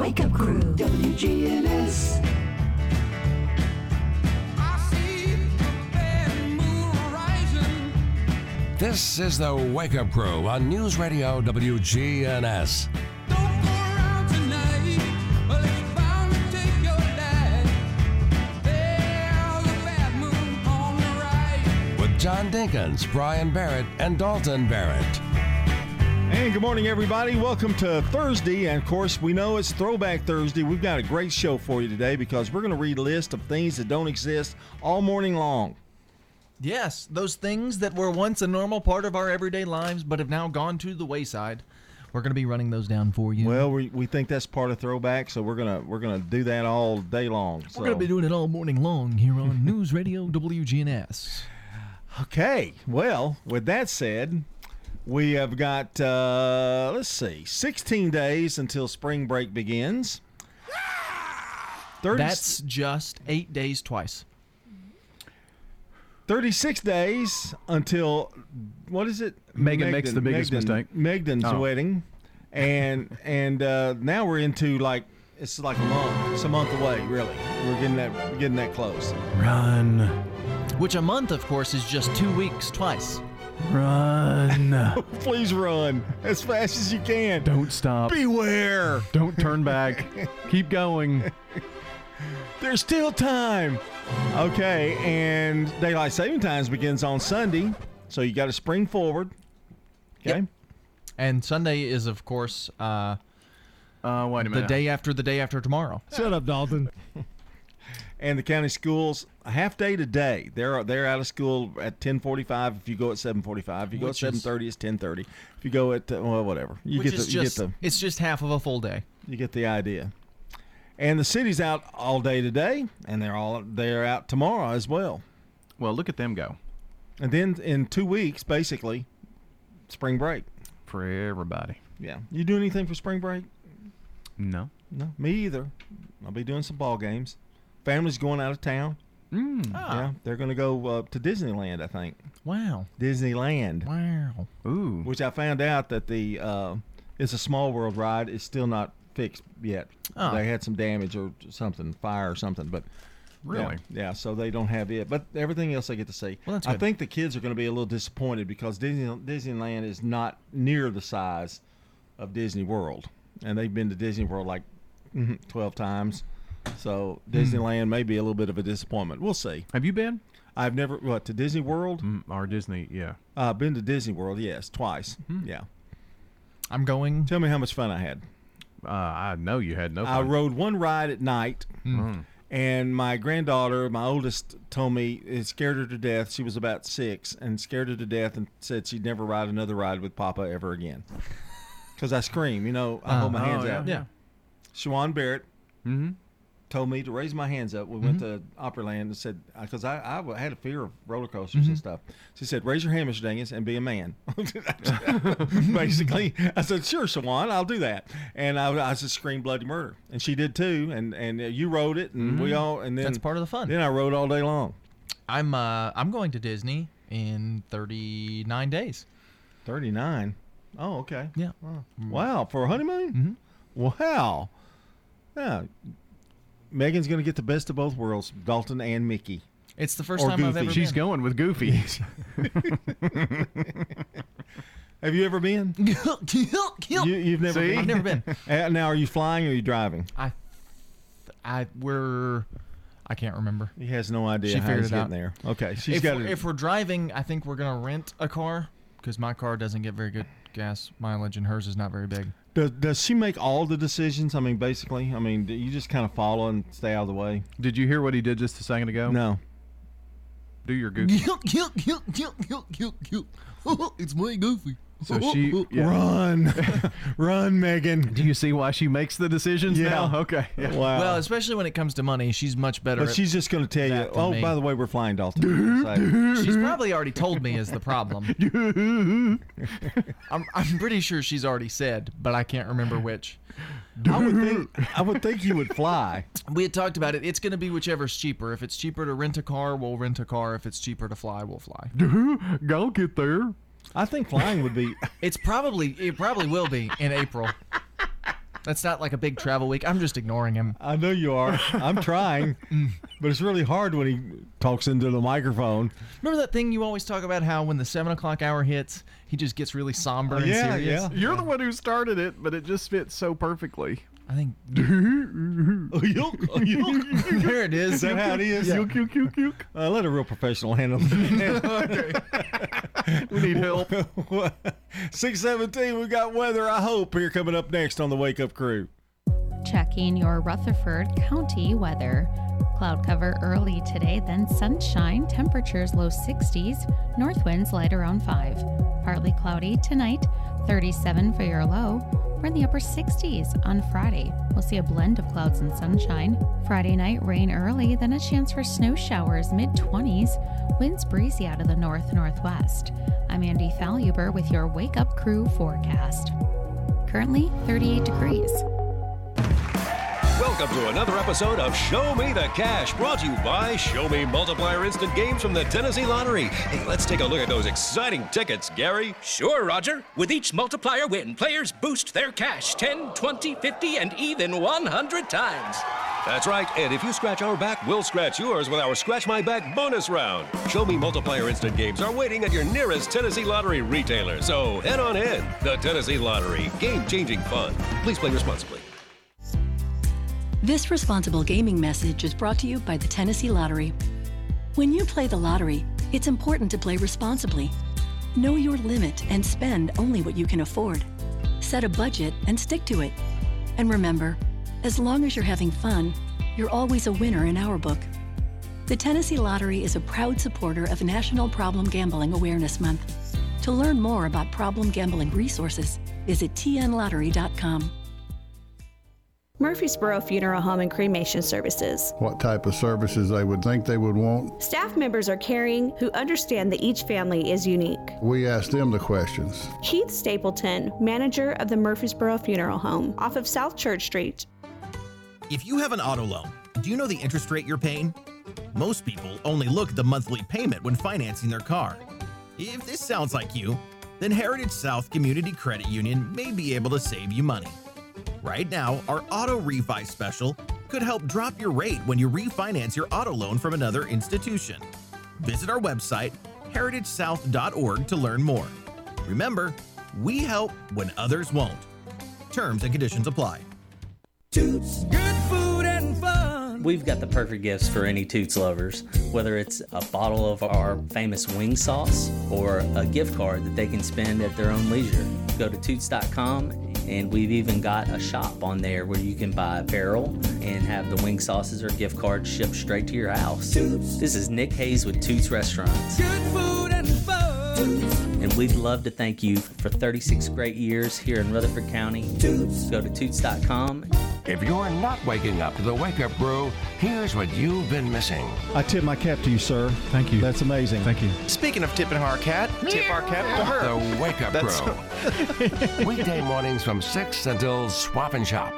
Wake Up Crew, WGNS. This is the Wake Up Crew on News Radio WGNS. With John Dinkins, Brian Barrett, and Dalton Barrett. And good morning, everybody. Welcome to Thursday. And of course, we know it's Throwback Thursday. We've got a great show for you today because we're going to read a list of things that don't exist all morning long. Yes, those things that were once a normal part of our everyday lives but have now gone to the wayside. We're going to be running those down for you. Well, we, we think that's part of throwback, so we're gonna we're gonna do that all day long. So. we're going to be doing it all morning long here on News Radio WGNS. Okay. Well, with that said, we have got uh, let's see, 16 days until spring break begins. 30, That's just eight days twice. 36 days until what is it? Megan makes the biggest Megden- mistake. Megden's Oh. wedding, and and uh, now we're into like it's like a month. It's a month away, really. We're getting that we're getting that close. Run, Which a month, of course, is just two weeks twice. Run. Please run as fast as you can. Don't stop. Beware. Don't turn back. Keep going. There's still time. Okay, and daylight saving times begins on Sunday, so you got to spring forward. Okay. Yep. And Sunday is, of course, uh, Uh, wait a the day after the day after tomorrow. Shut up, Dalton. and the county schools a half day today. They're they're out of school at ten forty five. If you go at seven forty five, if you go Which at seven thirty, it's ten thirty. If you go at uh, well, whatever, you get the is you get the it's just half of a full day. you get the idea. And the city's out all day today, and they're all they're out tomorrow as well. Well, look at them go. And then in two weeks, basically, spring break. For everybody. Yeah, you do anything for spring break? No. No, me either. I'll be doing some ball games. Family's going out of town. Mm. Yeah, they're going to go uh, to Disneyland, I think. Wow. Disneyland, Wow. Ooh. which I found out that the uh, it's a small world ride. It's still not fixed yet. Oh. They had some damage or something, fire or something, but Really? yeah, yeah, so they don't have it. But everything else they get to see. Well, that's I think the kids are going to be a little disappointed because Disney Disneyland is not near the size of Disney World, and they've been to Disney World like twelve times. So Hmm. Disneyland may be a little bit of a disappointment. We'll see. Have you been? I've never what to Disney World. Mm, or Disney? Yeah. I've been to Disney World, yes, twice. Hmm. Yeah. I'm going. Tell me how much fun I had. Uh, I know you had no. I fun. rode one ride at night, Mm. and my granddaughter, my oldest, told me it scared her to death. She was about six and scared her to death and said she'd never ride another ride with Papa ever again. Because I scream, you know, I hold my Oh, hands yeah. out. Yeah. Shawan Barrett Mm-hmm. Told me to raise my hands up. We went to Mm-hmm. Opryland and said, because I, I, had a fear of roller coasters Mm-hmm. and stuff. She said, raise your hand, Mr. Dingus, and be a man. Basically, I said, sure, Shawan, I'll do that. And I, I just screamed bloody murder. And she did too. And, and uh, you rode it, and we all, and then That's part of the fun. Then I rode all day long. I'm uh I'm going to Disney in 39 days. 39. Oh, okay. Yeah. Oh. Wow, for a honeymoon? Mhm. Wow. Yeah. Megan's going to get the best of both worlds, Dalton and Mickey. It's the first Or time I've Goofy. ever She's been. going with Goofy. Have you ever been? You, you've never See? been? I've never been. Uh, now, are you flying or are you driving? I I we're I can't remember. He has no idea She how figured he's it getting out. there. Okay, she's if, got we're, it. if we're driving, I think we're gonna rent a car because my car doesn't get very good gas mileage and hers is not very big. Does, does she make all the decisions? I mean, basically, I mean, do you just kind of follow and stay out of the way? Did you hear what he did just a second ago? No. Do your Goofy. it's my goofy. So she. Yeah. Run, run, Megan. Do you see why she makes the decisions Yeah. now? Okay. Yeah. Wow. Well, especially when it comes to money, she's much better. but at- she's just going to tell you. Oh, me. by the way, we're flying, Dalton. Say, she's probably already told me is the problem. I'm, I'm pretty sure she's already said, but I can't remember which. I would think. I would think you would fly. We had talked about it. It's going to be whichever's cheaper. If it's cheaper to rent a car, we'll rent a car. If it's cheaper to fly, we'll fly. Go get there. I think flying would be. It's probably it probably will be in April. That's not like a big travel week. I'm just ignoring him. I know you are. I'm trying, but it's really hard when he talks into the microphone. Remember that thing you always talk about how when the seven o'clock hour hits, he just gets really somber and yeah, serious? yeah. You're the one who started it, but it just fits so perfectly. I think Is there it is. Is. that how it is? Yuck, yuck, yuck, yuck. Uh, let a real professional handle it. We need help. 617, we got weather, I hope, here coming up next on the Wake Up Crew. Checking your Rutherford County weather. Cloud cover early today, then sunshine, temperatures low 60s, north winds light around 5. Partly cloudy tonight, 37 for your low. We're in the upper 60s on Friday. We'll see a blend of clouds and sunshine. Friday night, rain early, then a chance for snow showers mid 20s. Winds breezy out of the north northwest. I'm Andy Faluber with your Wake Up Crew forecast. Currently 38 degrees. Welcome to another episode of Show Me the Cash, brought to you by Show Me Multiplier Instant Games from the Tennessee Lottery. Hey, let's take a look at those exciting tickets, Gary. Sure, Roger. With each multiplier win, players boost their cash 10, 20, 50, and even 100 times. That's right, and if you scratch our back, we'll scratch yours with our Scratch My Back bonus round. Show Me Multiplier Instant Games are waiting at your nearest Tennessee Lottery retailer, so head on in. The Tennessee Lottery, game changing fun. Please play responsibly. This responsible gaming message is brought to you by the Tennessee Lottery. When you play the lottery, it's important to play responsibly. Know your limit and spend only what you can afford. Set a budget and stick to it. And remember, as long as you're having fun, you're always a winner in our book. The Tennessee Lottery is a proud supporter of National Problem Gambling Awareness Month. To learn more about problem gambling resources, visit tnlottery.com. Murfreesboro Funeral Home and Cremation Services. what type of services they would think they would want. Staff members are caring who understand that each family is unique. We ask them the questions. Keith Stapleton, manager of the Murfreesboro Funeral Home, off of South Church Street. If you have an auto loan, do you know the interest rate you're paying? Most people only look at the monthly payment when financing their car. If this sounds like you, then Heritage South Community Credit Union may be able to save you money. Right now, our auto refi special could help drop your rate when you refinance your auto loan from another institution. Visit our website, heritagesouth.org, to learn more. Remember, we help when others won't. Terms and conditions apply. Toots. Good food and fun. We've got the perfect gifts for any Toots lovers, whether it's a bottle of our famous wing sauce or a gift card that they can spend at their own leisure. Go to toots.com and we've even got a shop on there where you can buy apparel and have the wing sauces or gift cards shipped straight to your house. This is Nick Hayes with Toots Restaurants. Good food and fun. And we'd love to thank you for 36 great years here in Rutherford County. Toots. Go to toots.com If you're not waking up to the Wake Up Crew, here's what you've been missing. I tip my cap to you, sir. Thank you. That's amazing. Thank you. Speaking of tipping our cat, tip our cat to her. The Wake Up That's- Crew. Weekday mornings from 6 until Swap and Shop.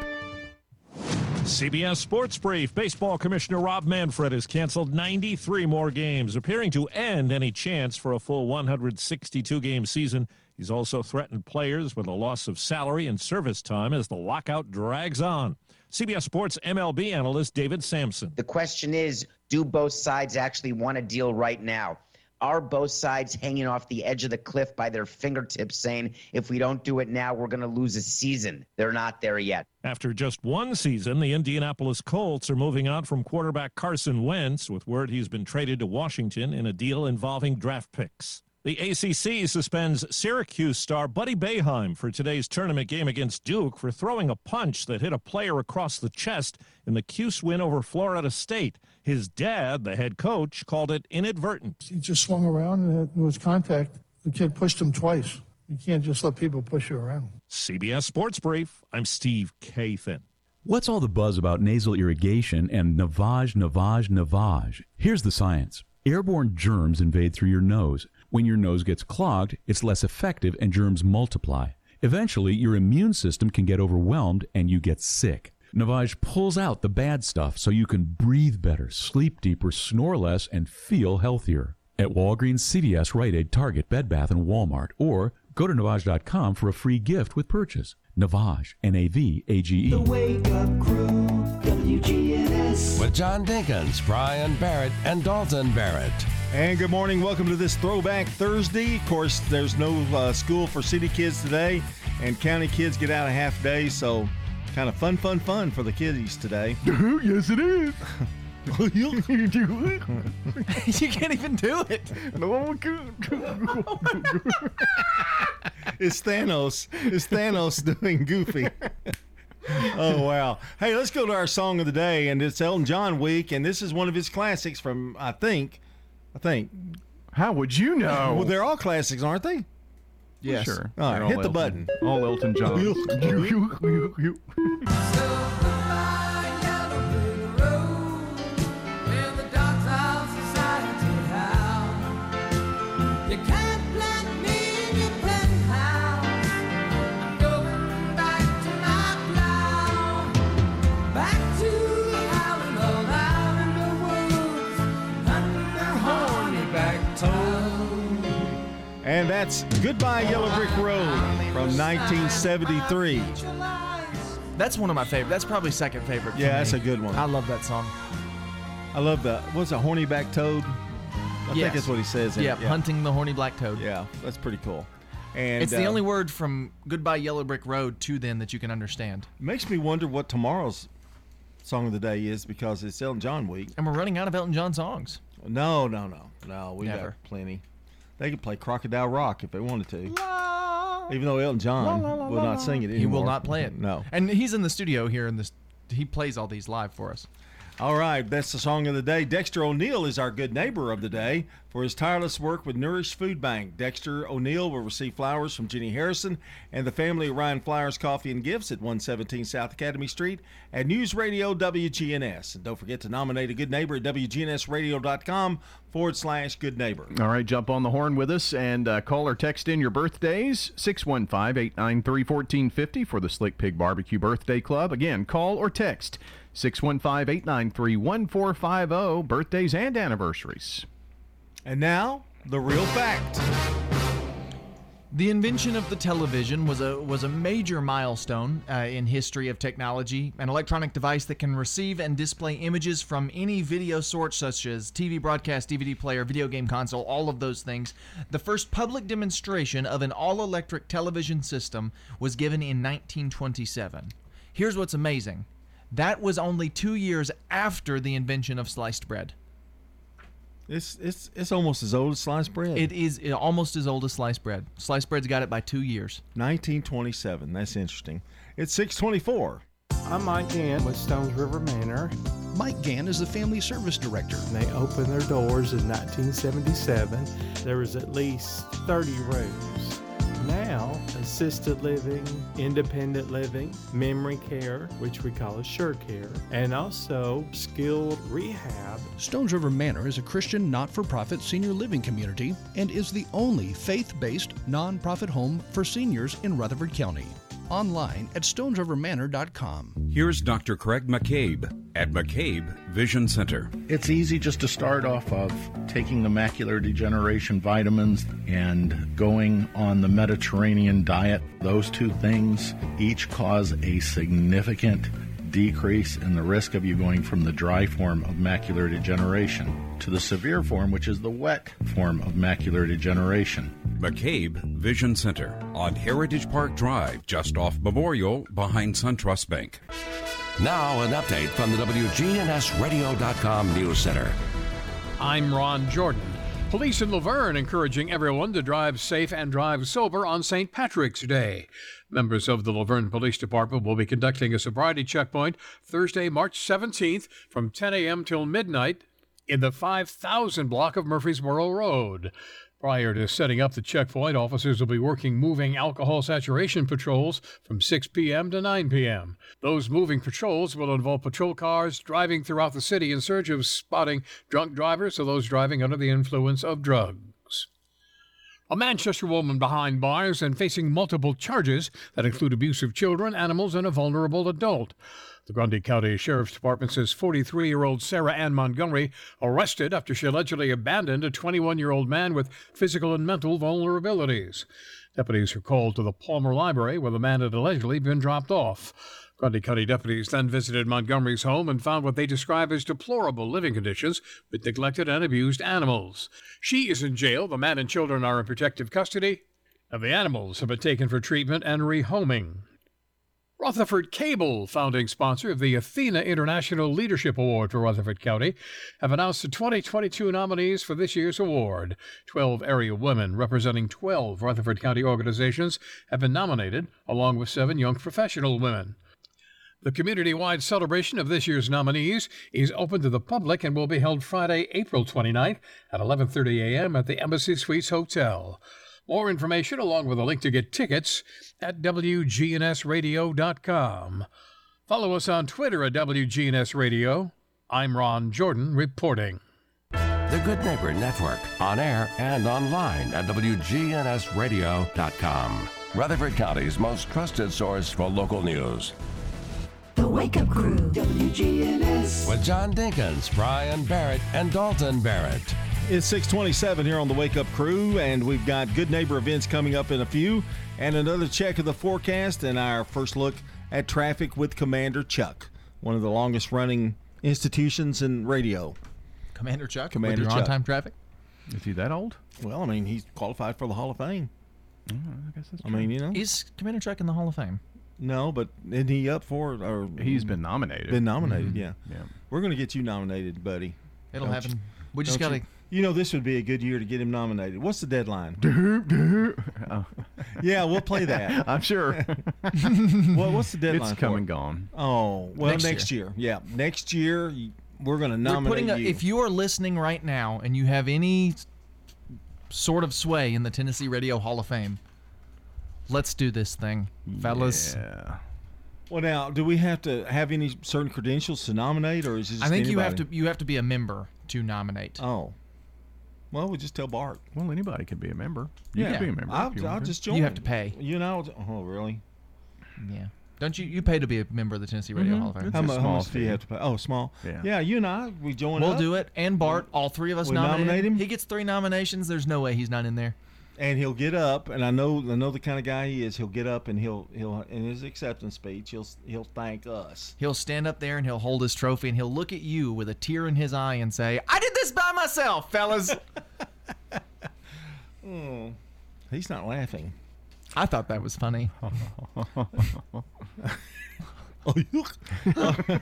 CBS Sports Brief. Baseball Commissioner Rob Manfred has canceled 93 more games, appearing to end any chance for a full 162 game season. He's also threatened players with a loss of salary and service time as the lockout drags on. CBS Sports MLB analyst David Samson. The question is do both sides actually want a deal right now? Are both sides hanging off the edge of the cliff by their fingertips, saying, if we don't do it now, we're going to lose a season? They're not there yet. After just one season, the Indianapolis Colts are moving on from quarterback Carson Wentz, with word he's been traded to Washington in a deal involving draft picks. The ACC suspends Syracuse star Buddy Boeheim for today's tournament game against Duke for throwing a punch that hit a player across the chest in the Cuse win over Florida State. His dad, the head coach, called it inadvertent. He just swung around and it was contact. The kid pushed him twice. You can't just let people push you around. CBS Sports Brief. I'm Steve Kathan. What's all the buzz about nasal irrigation and navage, navage, navage? Here's the science. Airborne germs invade through your nose. When your nose gets clogged, it's less effective and germs multiply. Eventually, your immune system can get overwhelmed and you get sick. Navage pulls out the bad stuff so you can breathe better, sleep deeper, snore less, and feel healthier. At Walgreens, CVS, Rite Aid, Target, Bed Bath, and Walmart, or go to Navage.com for a free gift with purchase. Navage, N A V A G E. The Wake Up Crew, WGNS. With John Dinkins, Brian Barrett, and Dalton Barrett. And good morning. Welcome to this Throwback Thursday. Of course, there's no uh, school for city kids today, and county kids get out a half day, so kind of fun, fun, fun for the kiddies today. yes, it is. you can't even do it. No, it's Thanos. It's Thanos doing Goofy. oh wow! Hey, let's go to our song of the day, and it's Elton John week, and this is one of his classics from I think, I think. How would you know? Well, they're all classics, aren't they? Yes. Sure. All right, They're hit the Elton. button. All Elton John. that's Goodbye Yellow Brick Road from 1973. That's one of my favorite. That's probably second favorite. Yeah, that's me. a good one. I love that song. I love the what's a horny back toad? I think that's what he says. Yeah, yeah, hunting the horny black toad. Yeah, that's pretty cool. And it's the uh, only word from Goodbye Yellow Brick Road to then that you can understand. makes me wonder what tomorrow's song of the day is because it's Elton John week. And we're running out of Elton John songs. No, no, no, no. We Never. got plenty. They could play Crocodile Rock if they wanted to. Even though Elton John will not sing it anymore. He will not play it. No. And he's in the studio here in this. He plays all these live for us. All right, that's the song of the day. Dexter O'Neill is our good neighbor of the day for his tireless work with Nourish Food Bank. Dexter O'Neill will receive flowers from Jenny Harrison and the family of Ryan Flowers Coffee and Gifts at 117 South Academy Street at News Radio WGNS. And don't forget to nominate a good neighbor at WGNSradio.com forward slash good neighbor. All right, jump on the horn with us and uh, call or text in your birthdays 615 893 1450 for the Slick Pig Barbecue Birthday Club. Again, call or text 615 893 1450, oh, birthdays and anniversaries. And now, the real fact. The invention of the television was a was a major milestone uh, in history of technology. An electronic device that can receive and display images from any video source, such as TV broadcast, DVD player, video game console, all of those things. The first public demonstration of an all-electric television system was given in 1927. Here's what's amazing: that was only two years after the invention of sliced bread. It's it's it's almost as old as sliced bread. It is almost as old as sliced bread. Sliced bread's got it by two years. 1927. That's interesting. It's 624. I'm Mike Gann with Stones River Manor. Mike Gann is the Family Service Director. They opened their doors in 1977. There was at least 30 rooms. Now, assisted living, independent living, memory care, which we call Assure Care, and also skilled rehab. Stones River Manor is a Christian not for profit senior living community and is the only faith based nonprofit home for seniors in Rutherford County. Online at stonesrivermanor.com. Here's Dr. Craig McCabe at McCabe Vision Center. It's easy just to start off of taking the macular degeneration vitamins and going on the Mediterranean diet. Those two things each cause a significant decrease in the risk of you going from the dry form of macular degeneration to the severe form, which is the wet form of macular degeneration. McCabe Vision Center on Heritage Park Drive, just off Memorial behind SunTrust Bank. Now, an update from the WGNSradio.com News Center. I'm Ron Jordan. Police in La Vergne encouraging everyone to drive safe and drive sober on St. Patrick's Day. Members of the La Vergne Police Department will be conducting a sobriety checkpoint Thursday, March 17th from 10 a.m. till midnight in the 5000 block of Murfreesboro Road. Prior to setting up the checkpoint, officers will be working moving alcohol saturation patrols from 6 p.m. to 9 p.m. Those moving patrols will involve patrol cars driving throughout the city in search of spotting drunk drivers or those driving under the influence of drugs. A Manchester woman behind bars and facing multiple charges that include abuse of children, animals, and a vulnerable adult. The Grundy County Sheriff's Department says 43 year old Sarah Ann Montgomery arrested after she allegedly abandoned a 21 year old man with physical and mental vulnerabilities. Deputies were called to the Palmer Library where the man had allegedly been dropped off. Grundy County deputies then visited Montgomery's home and found what they describe as deplorable living conditions with neglected and abused animals. She is in jail, the man and children are in protective custody, and the animals have been taken for treatment and rehoming. Rutherford Cable, founding sponsor of the Athena International Leadership Award for Rutherford County, have announced the 2022 nominees for this year's award. Twelve area women representing 12 Rutherford County organizations have been nominated, along with seven young professional women. The community-wide celebration of this year's nominees is open to the public and will be held Friday, April 29th at 11:30 a.m. at the Embassy Suites Hotel. More information along with a link to get tickets at WGNSradio.com. Follow us on Twitter at WGNS Radio. I'm Ron Jordan reporting. The Good Neighbor Network, on air and online at WGNSradio.com. Rutherford County's most trusted source for local news. The Wake Up Crew, WGNS. With John Dinkins, Brian Barrett, and Dalton Barrett. It's 627 here on the Wake Up Crew, and we've got good neighbor events coming up in a few, and another check of the forecast, and our first look at traffic with Commander Chuck, one of the longest running institutions in radio. Commander Chuck, Commander Chuck. on-time traffic. Is he that old? Well, I mean, he's qualified for the Hall of Fame. I guess that's I mean, you know. Is Commander Chuck in the Hall of Fame? No, but isn't he up for it? Or He's been nominated. Been nominated, Mhm. yeah. Yeah. We're going to get you nominated, buddy. It'll Don't happen. you- We just gotta- You, you know, this would be a good year to get him nominated. What's the deadline? Oh. Yeah, we'll play that. I'm sure. well, what's the deadline? It's come for and it? gone. Oh, well, Next next, year. Yeah, next year we're going to We're nominate a, you. if you are listening right now and you have any sort of sway in the Tennessee Radio Hall of Fame, let's do this thing, fellas. Yeah. well, now, do we have to have any certain credentials to nominate, or is it just I think you have to you have to be a member to nominate. Oh, well, we just tell Bart. Well, anybody can be a member. You yeah, can be a member. I'll, if you I'll want to. just join. You have to pay. You know? Oh, really? Yeah. Don't you you pay to be a member of the Tennessee Radio mm-hmm. Hall of Fame? How, a mu- how small much do you have to pay? Oh, small. Yeah. Yeah, you and I, we join We'll up, do it. And Bart, all three of us We nominate, nominate him? He gets three nominations. There's no way he's not in there. And he'll get up, and I know I know the kind of guy he is. He'll get up and he'll he'll in his acceptance speech he'll he'll thank us. He'll stand up there and he'll hold his trophy and he'll look at you with a tear in his eye and say, "I did this by myself, fellas." Oh, he's not laughing. I thought that was funny. Oh, you-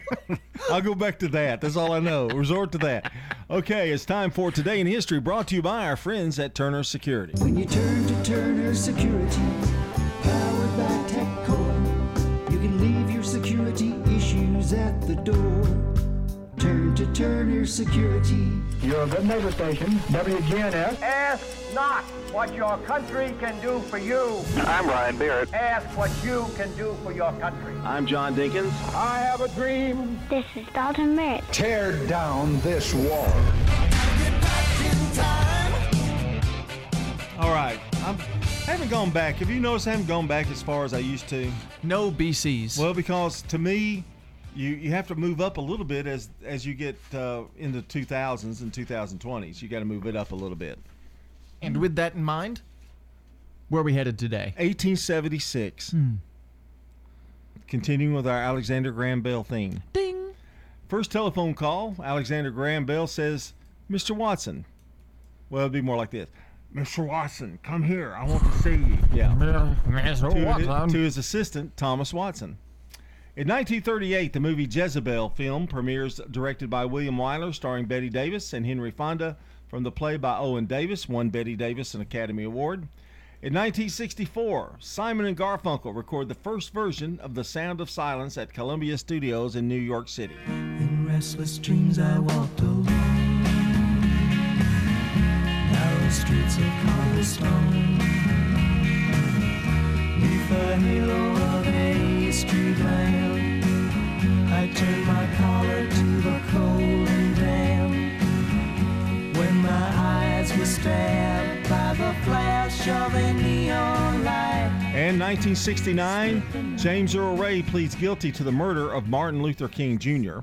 I'll go back to that. That's all I know. Resort to that. Okay, it's time for Today in History, brought to you by our friends at Turner Security. When you turn to Turner Security, powered by TechCore, you can leave your security issues at the door. Turn to Turner Security. Your good neighbor station, WGNS. Ask not what your country can do for you. I'm Brian Barrett. Ask what you can do for your country. I'm John Dinkins. I have a dream. This is Dalton Barrett. Tear down this wall. All right, I'm, I haven't gone back. Have you noticed I haven't gone back as far as I used to? No BCs. Well, because to me, you you have to move up a little bit as as you get uh, in the 2000s and 2020s. You got to move it up a little bit. And with that in mind, where are we headed today? 1876. Continuing with our Alexander Graham Bell theme. Ding. First telephone call. Alexander Graham Bell says, "Mr. Watson." Well, it'd be more like this. Mr. Watson, come here. I want to see you. Yeah. Mr. to, his, Watson. to his assistant, Thomas Watson. In 1938, the movie Jezebel film premieres, directed by William Wyler, starring Bette Davis and Henry Fonda, from the play by Owen Davis, won Bette Davis an Academy Award. In 1964, Simon and Garfunkel record the first version of The Sound of Silence at Columbia Studios in New York City. In restless dreams I walked alone. Narrow streets of cobblestone. Neath the halo of a street lamp, I turned my collar to the cold and damp. When my eyes were stabbed the flash of a neon light. And 1969, James Earl Ray pleads guilty to the murder of Martin Luther King Jr.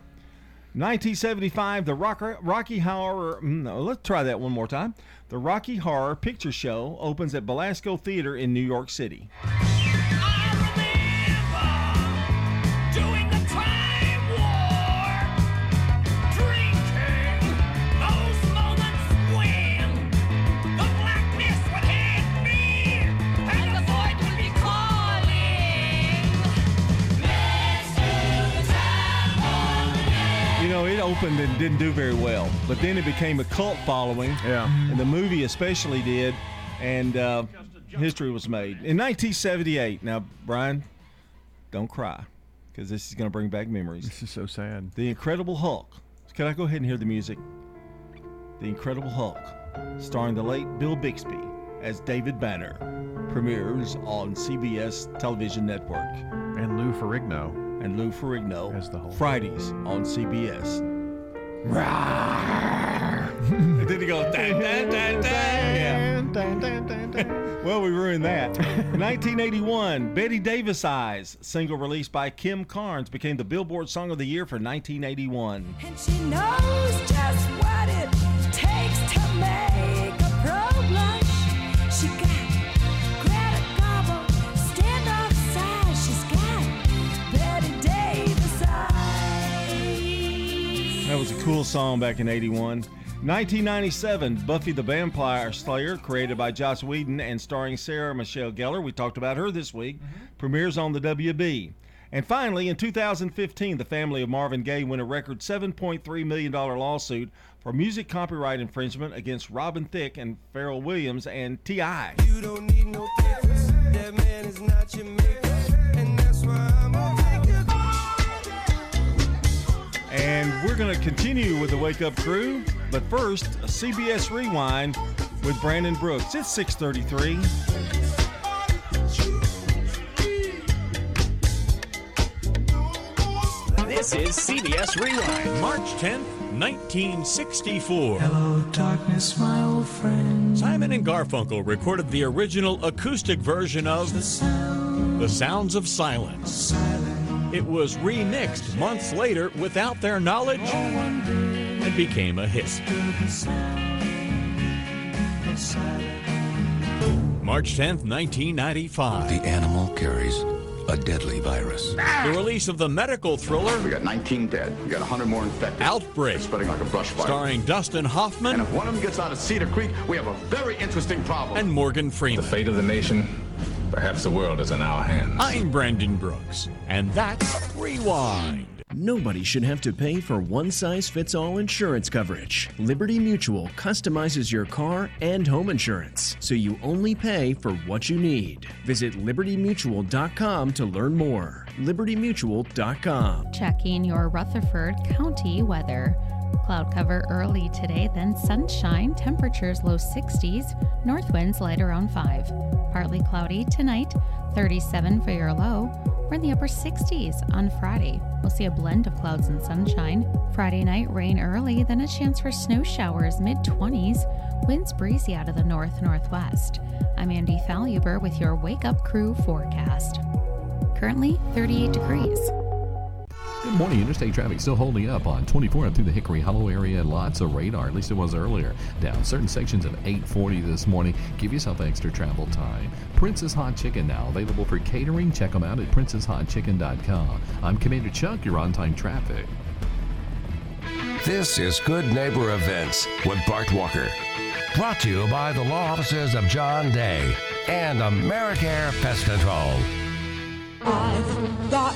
1975, the Rock- Rocky Horror. mm, No, let's try that one more time. The Rocky Horror Picture Show opens at Belasco Theater in New York City. Know, it opened and didn't do very well, but then it became a cult following. Yeah. And the movie especially did, and uh, history was made. In 1978, now, Brian, don't cry, because this is going to bring back memories. This is so sad. The Incredible Hulk. Can I go ahead and hear the music? The Incredible Hulk, starring the late Bill Bixby as David Banner, premieres on CBS television network. And Lou Ferrigno. And Lou Ferrigno as the Hulk. Fridays on CBS. and then he goes, well, we ruined that. 1981, Bette Davis Eyes, single released by Kim Carnes, became the Billboard Song of the Year for 1981. Cool song back in 81. 1997, Buffy the Vampire Slayer, created by Joss Whedon and starring Sarah Michelle Gellar. We talked about her this week. Mm-hmm. Premieres on the WB. And finally, in 2015, the family of Marvin Gaye won a record $7.3 million lawsuit for music copyright infringement against Robin Thicke and Pharrell Williams and T.I. And we're going to continue with the Wake Up Crew, but first, a CBS Rewind with Brandon Brooks. It's 633. This is CBS Rewind, March 10th, 1964. Hello, darkness, my old friend. Simon and Garfunkel recorded the original acoustic version of The Sounds of Silence. It was remixed months later without their knowledge and became a hit. March 10th, 1995. The animal carries a deadly virus. The release of the medical thriller We got 19 dead. We got 100 more infected. Outbreak. Spreading like a brush fire. starring Dustin Hoffman And if one of them gets out of Cedar Creek, we have a very interesting problem. and Morgan Freeman. The fate of the nation, perhaps the world, is in our hands. I'm Brandon Brooks, and that's Rewind. Nobody should have to pay for one size fits all insurance coverage. Liberty Mutual customizes your car and home insurance, so you only pay for what you need. Visit libertymutual.com to learn more. libertymutual.com. Checking your Rutherford County weather. Cloud cover early today, then sunshine, temperatures low 60s, north winds light around 5. Partly cloudy tonight, 37 for your low. We're in the upper 60s on Friday. We'll see a blend of clouds and sunshine. Friday night, rain early, then a chance for snow showers mid 20s. Winds breezy out of the north northwest. I'm Andy Faluber with your Wake Up Crew forecast. Currently 38 degrees. Good morning. Interstate traffic still holding up on 24 up through the Hickory Hollow area. Lots of radar, at least it was earlier. Down certain sections of 840 this morning. Give yourself extra travel time. Prince's Hot Chicken now available for catering. Check them out at princesshotchicken.com. I'm Commander Chuck. You're on time traffic. This is Good Neighbor Events with Bart Walker. Brought to you by the law offices of John Day and Americare Pest Control. I've got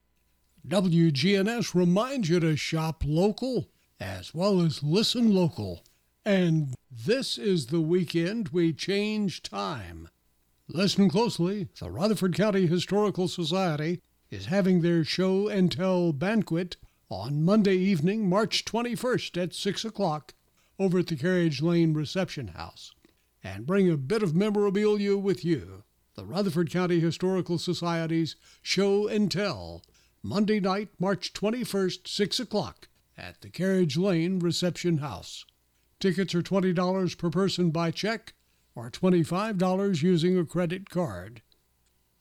WGNS reminds you to shop local as well as listen local. And this is the weekend we change time. Listen closely. The Rutherford County Historical Society is having their show and tell banquet on Monday evening, March 21st at 6 o'clock over at the Carriage Lane Reception House. And bring a bit of memorabilia with you. The Rutherford County Historical Society's Show and Tell, Monday night, March 21st, 6 o'clock at the Carriage Lane Reception House. Tickets are $20 per person by check or $25 using a credit card.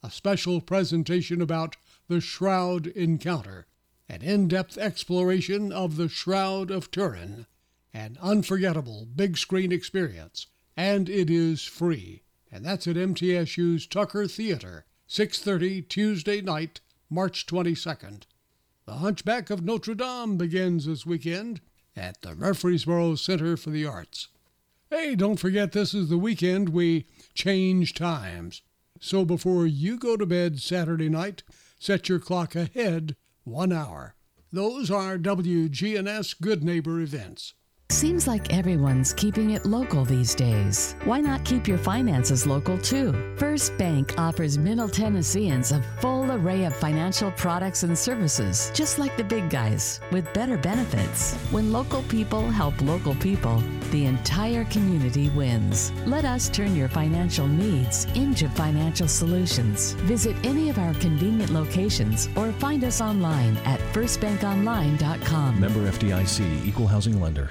A special presentation about the Shroud Encounter, an in depth exploration of the Shroud of Turin, an unforgettable big screen experience, and it is free. And that's at MTSU's Tucker Theater, 6:30 Tuesday night, March 22nd. The Hunchback of Notre Dame begins this weekend at the Murfreesboro Center for the Arts. Hey, don't forget this is the weekend we change times. So before you go to bed Saturday night, set your clock ahead one hour. Those are WGNS Good Neighbor events. Seems like everyone's keeping it local these days. Why not keep your finances local too? First Bank offers Middle Tennesseans a full array of financial products and services, just like the big guys, with better benefits. When local people help local people, the entire community wins. Let us turn your financial needs into financial solutions. Visit any of our convenient locations or find us online at firstbankonline.com. Member FDIC, Equal Housing Lender.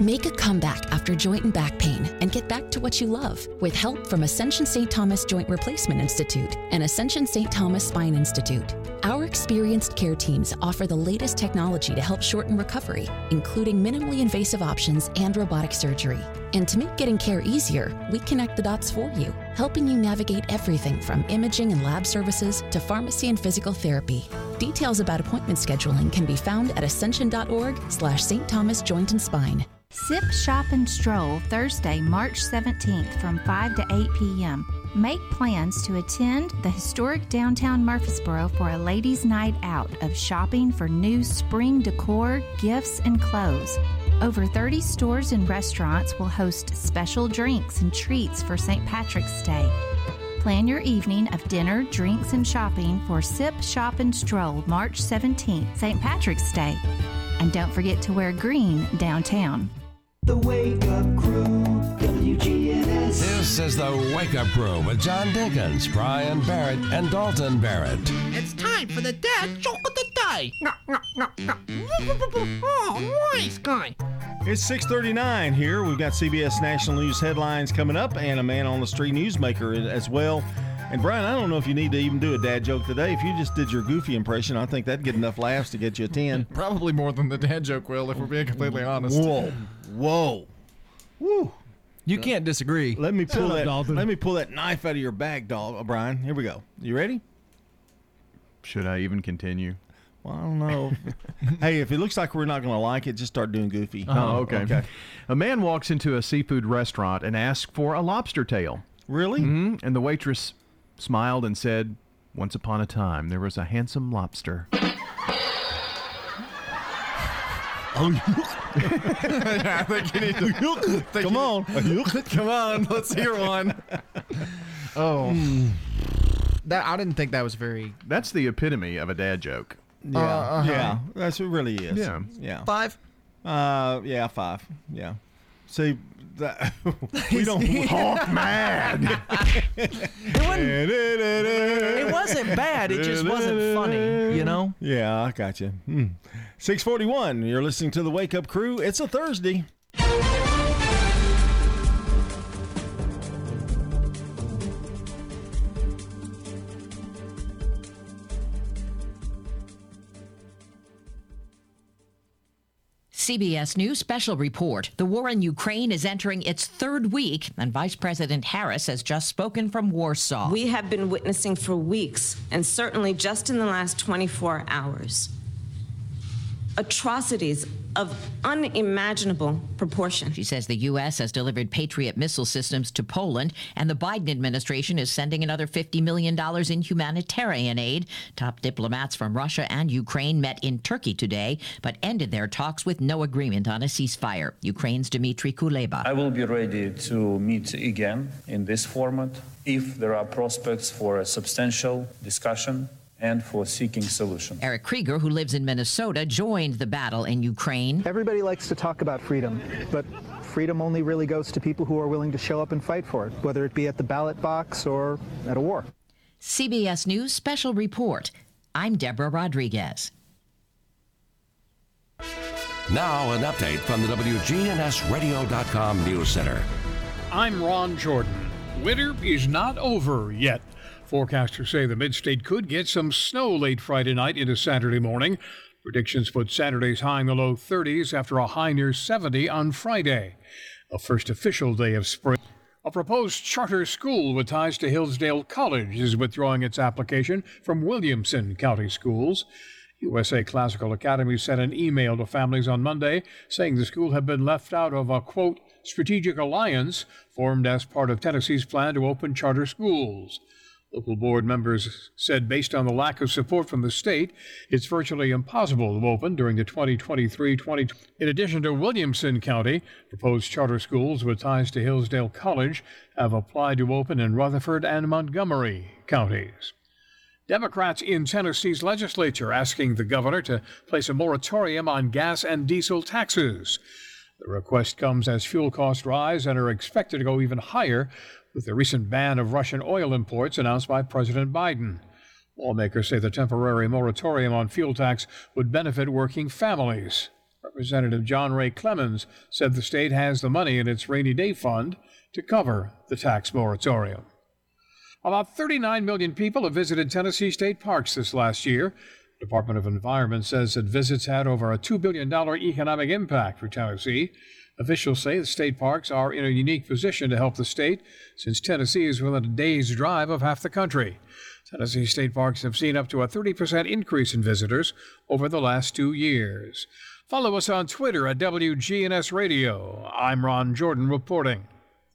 Make a comeback after joint and back pain and get back to what you love with help from Ascension St. Thomas Joint Replacement Institute and Ascension St. Thomas Spine Institute. Our experienced care teams offer the latest technology to help shorten recovery, including minimally invasive options and robotic surgery. And to make getting care easier, we connect the dots for you, helping you navigate everything from imaging and lab services to pharmacy and physical therapy. Details about appointment scheduling can be found at ascension.org slash St. Thomas Joint and Spine. Sip, Shop, and Stroll Thursday, March 17th from 5 to 8 p.m. Make plans to attend the historic downtown Murfreesboro for a ladies' night out of shopping for new spring decor, gifts, and clothes. Over 30 stores and restaurants will host special drinks and treats for St. Patrick's Day. Plan your evening of dinner, drinks, and shopping for Sip, Shop, and Stroll March 17th, St. Patrick's Day. And don't forget to wear green downtown. The Wake Up Crew, WGNS. This is the Wake Up Crew with John Dinkins, Brian Barrett, and Dalton Barrett. It's time for the dad joke of the day. Oh, nice guy. It's 6:39 here. We've got CBS National News headlines coming up, and a man on the street newsmaker as well. And Brian, I don't know if you need to even do a dad joke today. If you just did your goofy impression, I think that'd get enough laughs to get you a ten. Probably more than the dad joke will, if we're being completely honest. Whoa, whoa, woo! You can't disagree. Let me pull that. Dalton. Let me pull that knife out of your bag, dog, uh, Brian. Here we go. You ready? Should I even continue? Well, I don't know. hey, if it looks like we're not going to like it, just start doing goofy. Oh, okay. A man walks into a seafood restaurant and asks for a lobster tail. Really? hmm And the waitress smiled and said, Once upon a time, there was a handsome lobster. Oh, I think you need to. think Come you- on. Come on. Let's hear one. Oh. That I didn't think that was very. That's the epitome of a dad joke. Yeah, Uh, uh-huh. yeah, that's what it really is. Yeah. yeah. Five. Uh, yeah, five. Yeah. See, that we don't Hawk mad. It wasn't, it wasn't bad. It just wasn't funny, you know? Yeah, I got you. Hmm. 641, you're listening to the Wake Up Crew. It's a Thursday. CBS News special report. The war in Ukraine is entering its third week, and Vice President Harris has just spoken from Warsaw. We have been witnessing for weeks, and certainly just in the last 24 hours, atrocities of unimaginable proportion. She says the U.S. has delivered Patriot missile systems to Poland, and the Biden administration is sending another $50 million in humanitarian aid. Top diplomats from Russia and Ukraine met in Turkey today, but ended their talks with no agreement on a ceasefire. Ukraine's Dmytro Kuleba. I will be ready to meet again in this format if there are prospects for a substantial discussion and for seeking solutions. Eric Krieger, who lives in Minnesota, joined the battle in Ukraine. Everybody likes to talk about freedom, but freedom only really goes to people who are willing to show up and fight for it, whether it be at the ballot box or at a war. CBS News Special Report. I'm Deborah Rodriguez. Now, an update from the WGNSradio.com News Center. I'm Ron Jordan. Winter is not over yet. Forecasters say the midstate could get some snow late Friday night into Saturday morning. Predictions put Saturday's high in the low 30s after a high near 70 on Friday, a first official day of spring. A proposed charter school with ties to Hillsdale College is withdrawing its application from Williamson County Schools. USA Classical Academy sent an email to families on Monday saying the school had been left out of a quote strategic alliance formed as part of Tennessee's plan to open charter schools. Local board members said based on the lack of support from the state, it's virtually impossible to open during the 2023 20. In addition to Williamson County, proposed charter schools with ties to Hillsdale College have applied to open in Rutherford and Montgomery counties. Democrats in Tennessee's legislature asking the governor to place a moratorium on gas and diesel taxes. The request comes as fuel costs rise and are expected to go even higher with the recent ban of Russian oil imports announced by President Biden. Lawmakers say the temporary moratorium on fuel tax would benefit working families. Representative John Ray Clemmons said the state has the money in its rainy day fund to cover the tax moratorium. About 39 million people have visited Tennessee state parks this last year. The Department of Environment says that visits had over a $2 billion economic impact for Tennessee. Officials say the state parks are in a unique position to help the state since Tennessee is within a day's drive of half the country. Tennessee state parks have seen up to a 30% increase in visitors over the last two years. Follow us on Twitter at WGNS Radio. I'm Ron Jordan reporting.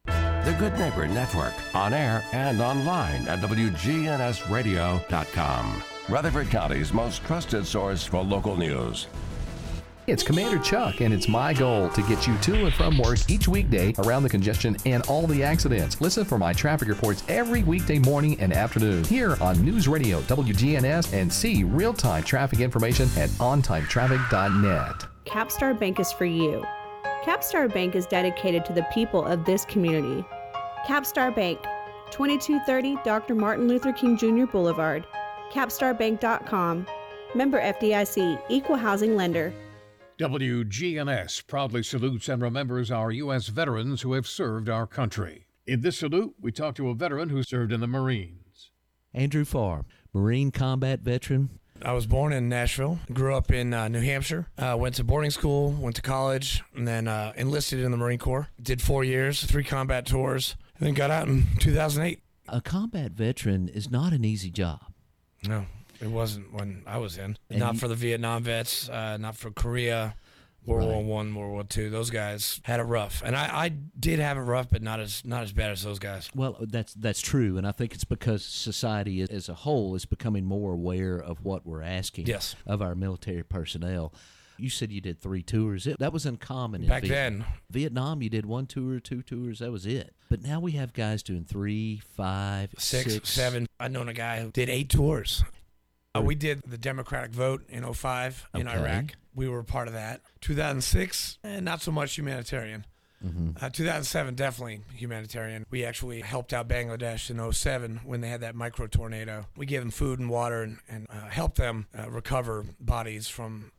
The Good Neighbor Network, on air and online at WGNSradio.com. Rutherford County's most trusted source for local news. It's Commander Chuck, and it's my goal to get you to and from work each weekday around the congestion and all the accidents. Listen for my traffic reports every weekday morning and afternoon here on News Radio WGNS and see real time traffic information at ontimetraffic.net. Capstar Bank is for you. Capstar Bank is dedicated to the people of this community. Capstar Bank, 2230 Dr. Martin Luther King Jr. Boulevard, capstarbank.com. Member FDIC, Equal Housing Lender. WGNS proudly salutes and remembers our U.S. veterans who have served our country. In this salute, we talk to a veteran who served in the Marines. Andrew Farr, Marine combat veteran. I was born in Nashville, grew up in uh, New Hampshire, uh, went to boarding school, went to college, and then uh, enlisted in the Marine Corps. Did four years, three combat tours, and then got out in 2008. A combat veteran is not an easy job. No, it wasn't when I was in. And not you- for the Vietnam vets, uh, not for Korea, World War Right. One, World War Two. Those guys had it rough, and I, I did have it rough, but not as not as bad as those guys. Well, that's that's true, and I think it's because society as- a whole is becoming more aware of what we're asking Yes. of our military personnel. You said you did three tours. It, that was uncommon in Back Viet- then. Vietnam, you did one tour, two tours. That was it. But now we have guys doing three, five, six, six. seven. I known a guy who did eight tours. Uh, we did the Democratic vote in 05 in Okay. Iraq. We were part of that. 2006, eh, not so much humanitarian. Mhm. Uh, 2007, definitely humanitarian. We actually helped out Bangladesh in 07 when they had that micro tornado. We gave them food and water and, and uh, helped them uh, recover bodies from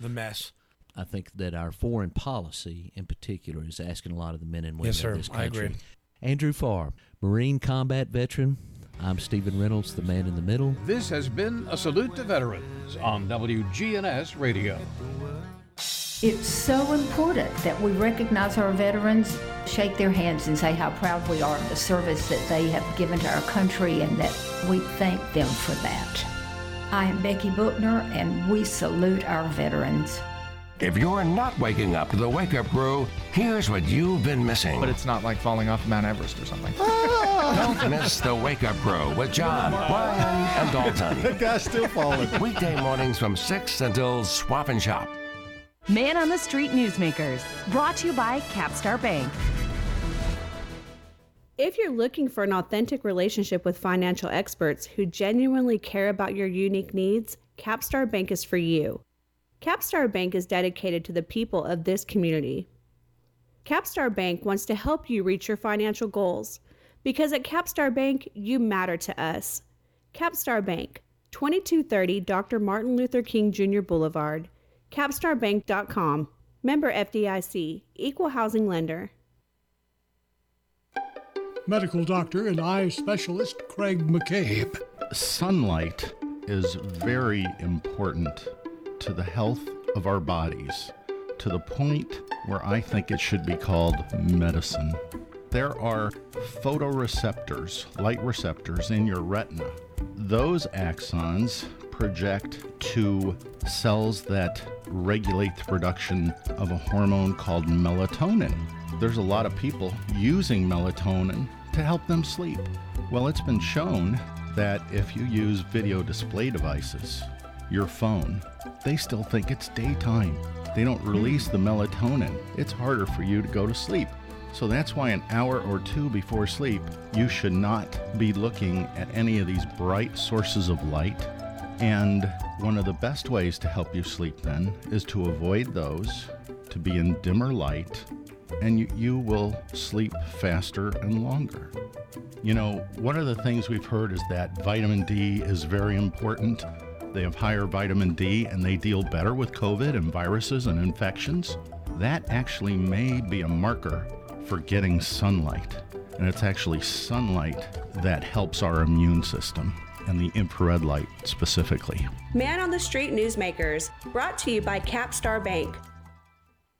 the mess. I think that our foreign policy, in particular, is asking a lot of the men and women Yes, sir. of this I country. agree. Andrew Farr, Marine combat veteran. I'm Stephen Reynolds, the man in the middle. This has been a salute to veterans on WGNS Radio. It's so important that we recognize our veterans, shake their hands, and say how proud we are of the service that they have given to our country and that we thank them for that. I am Becky Bookner, and we salute our veterans. If you're not waking up to the Wake Up Crew, here's what you've been missing. But it's not like falling off Mount Everest or something. Ah. Don't miss the Wake Up Crew with John, Brian, and Dalton. That guy's still falling. Weekday mornings from 6 until Swap and Shop. Man on the Street Newsmakers, brought to you by Capstar Bank. If you're looking for an authentic relationship with financial experts who genuinely care about your unique needs, Capstar Bank is for you. Capstar Bank is dedicated to the people of this community. Capstar Bank wants to help you reach your financial goals because at Capstar Bank, you matter to us. Capstar Bank, 2230 Dr. Martin Luther King Jr. Boulevard, capstarbank.com. Member FDIC, Equal Housing Lender. Medical doctor and eye specialist Craig McCabe. Sunlight is very important to the health of our bodies to the point where I think it should be called medicine. There are photoreceptors, light receptors in your retina. Those axons project to cells that regulate the production of a hormone called melatonin. There's a lot of people using melatonin to help them sleep. Well, it's been shown that if you use video display devices, your phone, they still think it's daytime. They don't hmm. release the melatonin. It's harder for you to go to sleep. So that's why an hour or two before sleep, you should not be looking at any of these bright sources of light. And one of the best ways to help you sleep then is to avoid those, to be in dimmer light, and you, you will sleep faster and longer. You know, one of the things we've heard is that vitamin D is very important. They have higher vitamin D and they deal better with COVID and viruses and infections. That actually may be a marker for getting sunlight. And it's actually sunlight that helps our immune system and the infrared light specifically. Man on the Street Newsmakers, brought to you by Capstar Bank.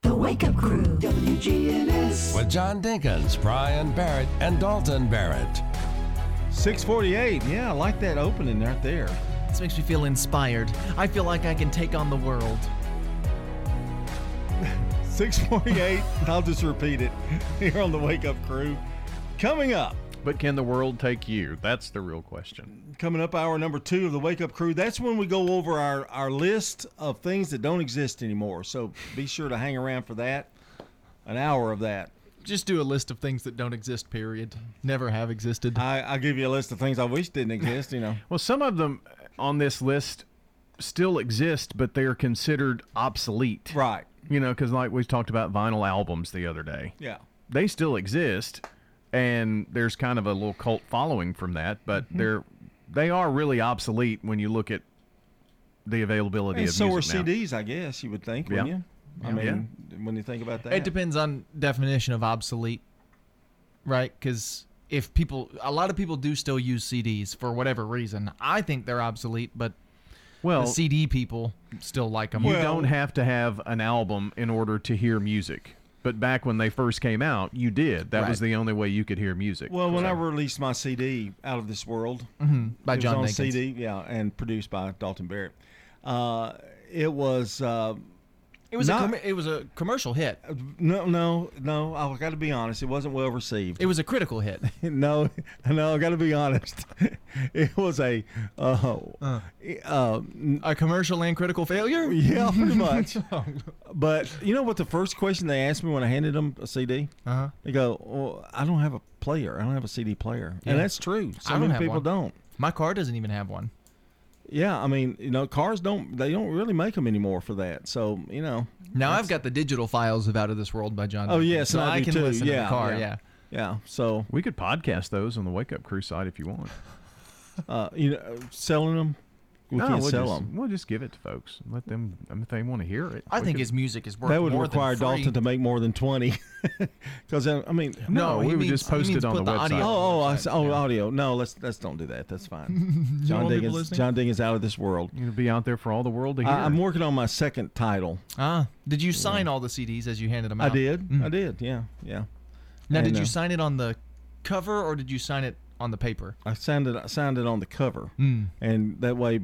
The Wake Up Crew, WGNS. With John Dinkins, Brian Barrett, and Dalton Barrett. 648. Yeah, I like that opening right there. This makes me feel inspired. I feel like I can take on the world. 648. I'll just repeat it here on the Wake Up Crew. Coming up. But can the world take you? That's the real question. Coming up, hour number two of the Wake Up Crew. That's when we go over our, our list of things that don't exist anymore. So be sure to hang around for that. An hour of that. Just do a list of things that don't exist, period. Never have existed. I, I'll give you a list of things I wish didn't exist, you know. Well, some of them on this list still exist, but they're considered obsolete. Right. You know, because like we talked about vinyl albums the other day. Yeah. They still exist, and there's kind of a little cult following from that, but Mm-hmm. they're they are really obsolete when you look at the availability And of so are music now. CDs, I guess you would think, Yeah. wouldn't you? I Yeah. mean, when you think about that. It depends on definition of obsolete, right? Because if people, a lot of people do still use CDs for whatever reason. I think they're obsolete, but Well, the CD people still like them. You don't have to have an album in order to hear music. But back when they first came out, you did. That was the only way you could hear music. Well, when So- I released my CD, Out of This World, Mhm, by it was John on Dinkins. CD, yeah, and produced by Dalton Barrett. Uh, it was. Uh, It was not- a com- it was a commercial hit. No, no, no. I got to be honest. It wasn't well received. It was a critical hit. no, no. I got to be honest. it was a uh, uh, a commercial and critical failure. Yeah, pretty much. but you know what? The first question they asked me when I handed them a CD, uh-huh. they go, "Well, I don't have a player. I don't have a CD player," Yeah. and that's true. So I many people one. don't. My car doesn't even have one. Yeah, I mean, you know, cars don't. They don't really make them anymore for that. So you know. Now I've got the digital files of Out of This World by John. Oh Dinkins, yes, so and I, can too. listen yeah, in the car. yeah, Yeah. yeah. So we could podcast those on the Wake Up Crew side if you want. uh, you know, selling them. We no, can't we'll sell just, them. We'll just give it to folks. Let them I mean, if they want to hear it. I think could- his music is worth That would more require than. Dalton to make more than twenty, because I mean, No, he we would just he post it on the the website. audio Oh, oh, I on website, oh, yeah. audio. No, let's let's don't do that. That's fine. John want people Dinkins. listening? John Dinkins out of this world. You're gonna be out there for all the world to hear. I, I'm working on my second title. Ah, did you sign all the CDs as you handed them out? I did. Mm. I did. Yeah, yeah. Now, And, did you uh, sign it on the cover or did you sign it on the paper? I signed it. I signed it on the cover, Mm. and that way,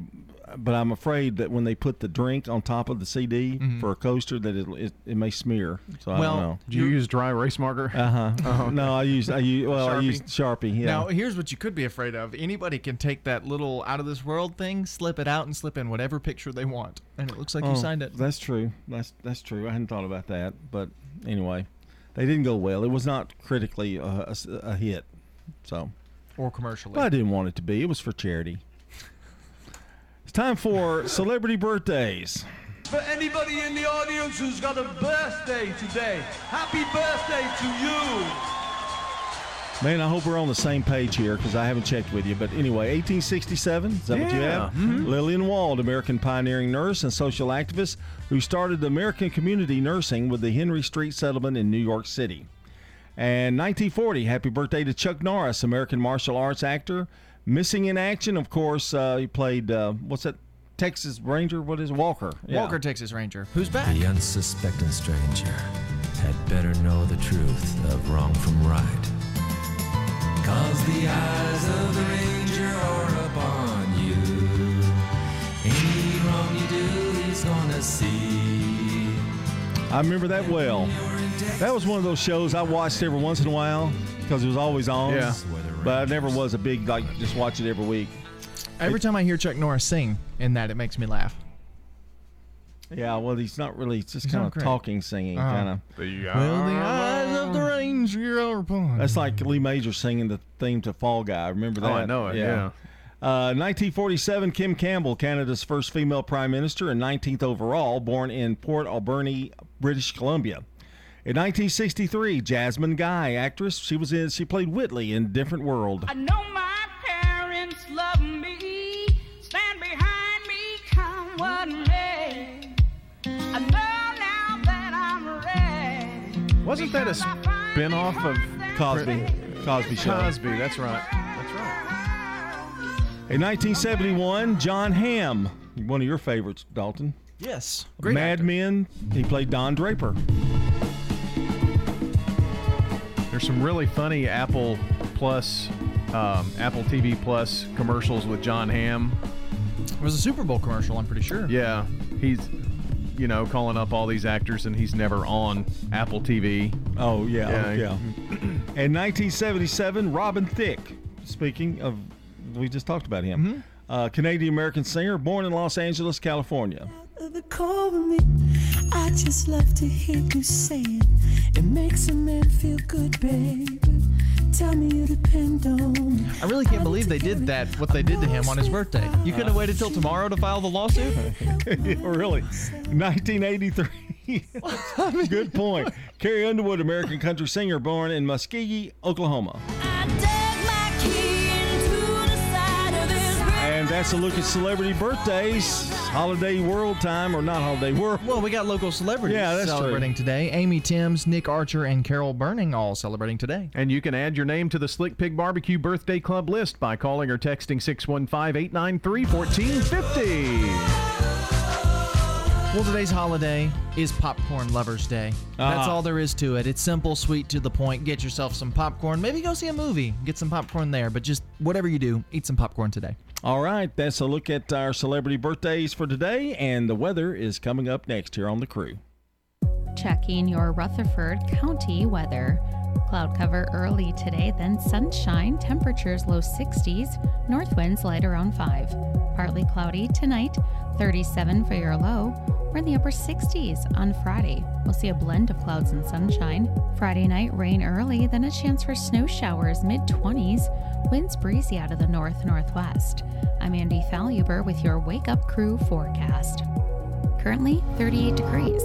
but I'm afraid that when they put the drink on top of the CD Mhm. for a coaster, that it it, it may smear. So I don't know. Do you use dry erase marker? Uh huh. Oh, okay. No, I use I use well I Sharpie? use Sharpie. Yeah. Now, here's what you could be afraid of. Anybody can take that little out of this world thing, slip it out, and slip in whatever picture they want, and it looks like you Oh, signed it. That's true. That's that's true. I hadn't thought about that, but anyway, they didn't go well. It was not critically a hit. So, Or commercially. but I didn't want it to be. It was for charity. It's time for celebrity birthdays. For anybody in the audience who's got a birthday today, happy birthday to you. Man, I hope we're on the same page here because I haven't checked with you. But anyway, 1867, is that what you Yeah. have? Mhm. Lillian Wald, American pioneering nurse and social activist who started the American Community Nursing with the Henry Street Settlement in New York City. And 1940, happy birthday to Chuck Norris, American martial arts actor. Missing in action, of course, uh, he played, uh, what's that, Texas Ranger? What is it? Walker? Yeah. Walker, Texas Ranger. Who's back? The unsuspecting stranger had better know the truth of wrong from right. Cause the eyes of the ranger are upon you. Any wrong you do, he's gonna see. I remember that well. That was one of those shows I watched every once in a while because it was always on. Yeah. But I never was a big, like, just watch it every week. Every time I hear Chuck Norris sing in that, it makes me laugh. Yeah, well, he's not really, it's just He's kind not of great. talking, singing, Uh-huh. kind of. Well, the eyes of the ranger are upon That's like Lee Major singing the theme to Fall Guy. Remember that? Oh, I know it, yeah. Uh, 1947, Kim Campbell, Canada's first female prime minister and 19th overall, born in Port Alberni, British Columbia. In 1963, Jasmine Guy, actress, she was in. She played Whitley in Different World. I know my parents love me, stand behind me, come what may. I know now that I'm ready. Wasn't that a spin-off of Cosby? Cosby Show. Cosby, that's right. That's right. In 1971, Jon Hamm, one of your favorites, Dalton. Yes. Mad Men. He played Don Draper. There's some really funny Apple Plus, um, Apple TV Plus commercials with Jon Hamm. It was a Super Bowl commercial, I'm pretty sure. Yeah, he's, you know, calling up all these actors, and he's never on Apple TV. Oh yeah, Yeah. yeah. In 1977, Robin Thicke. Speaking of, we just talked about him. Uh, Canadian American singer, born in Los Angeles, California. Call me, I just love to hear you say it. It makes a man feel good, baby. Tell me you depend on me. I really can't believe they did that, what they did to him on his birthday. You couldn't have waited till tomorrow to file the lawsuit? really? 1983. Good point. Carrie Underwood, American country singer, born in Muskogee, Oklahoma. That's a look at celebrity birthdays, holiday world time, or not holiday world. Well, we got local celebrities Yeah, that's true. celebrating today. Amy Timms, Nick Archer, and Carol Burning all celebrating today. And you can add your name to the Slick Pig Barbecue Birthday Club list by calling or texting 615 893 1450. Well, today's holiday is Popcorn Lovers Day. That's Ah. all there is to it. It's simple, sweet, to the point. Get yourself some popcorn. Maybe go see a movie. Get some popcorn there. But just whatever you do, eat some popcorn today. All right, that's a look at our celebrity birthdays for today, and the weather is coming up next here on the crew. Checking your Rutherford County weather. Cloud cover early today, then sunshine, temperatures low 60s, north winds light around 5. Partly cloudy tonight, 37 for your low. We're in the upper 60s on Friday. We'll see a blend of clouds and sunshine. Friday night, rain early, then a chance for snow showers mid 20s. Winds breezy out of the north northwest. I'm Andy Faluber with your Wake Up Crew forecast. Currently 38 degrees.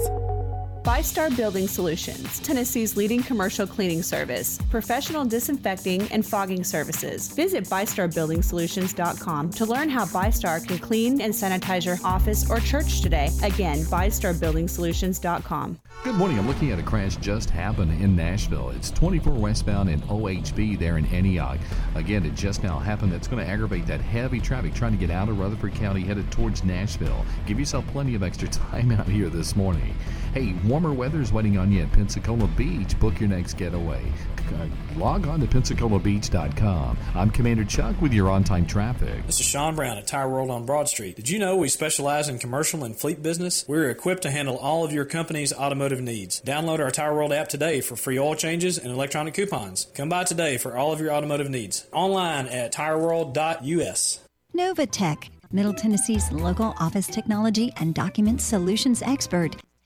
Five Star Building Solutions, Tennessee's leading commercial cleaning service, professional disinfecting and fogging services. Visit FiveStarBuildingSolutions.com to learn how Five Star can clean and sanitize your office or church today. Again, FiveStarBuildingSolutions.com. Good morning. I'm looking at a crash just happened in Nashville. It's 24 westbound in OHB there in Antioch. Again, it just now happened. That's going to aggravate that heavy traffic trying to get out of Rutherford County headed towards Nashville. Give yourself plenty of extra time out here this morning. Hey, warmer weather is waiting on you at Pensacola Beach. Book your next getaway. Uh, log on to PensacolaBeach.com. I'm Commander Chuck with your on time traffic. This is Sean Brown at Tire World on Broad Street. Did you know we specialize in commercial and fleet business? We're equipped to handle all of your company's automotive needs. Download our Tire World app today for free oil changes and electronic coupons. Come by today for all of your automotive needs. Online at tireworld.us. Novatech, Middle Tennessee's local office technology and document solutions expert.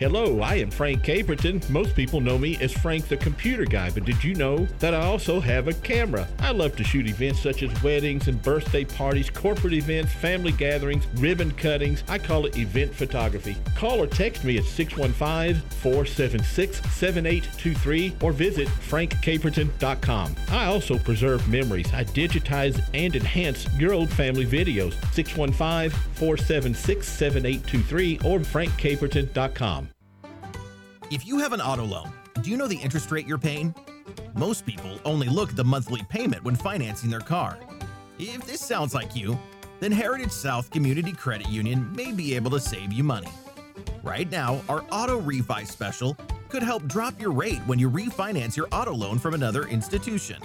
Hello, I am Frank Caperton. Most people know me as Frank the Computer Guy, but did you know that I also have a camera? I love to shoot events such as weddings and birthday parties, corporate events, family gatherings, ribbon cuttings. I call it event photography. Call or text me at 615 476 7823 or visit frankcaperton.com. I also preserve memories. I digitize and enhance your old family videos. 615 476 7823 or frankcaperton.com. If you have an auto loan, do you know the interest rate you're paying? Most people only look at the monthly payment when financing their car. If this sounds like you, then Heritage South Community Credit Union may be able to save you money. Right now, our auto refi special could help drop your rate when you refinance your auto loan from another institution.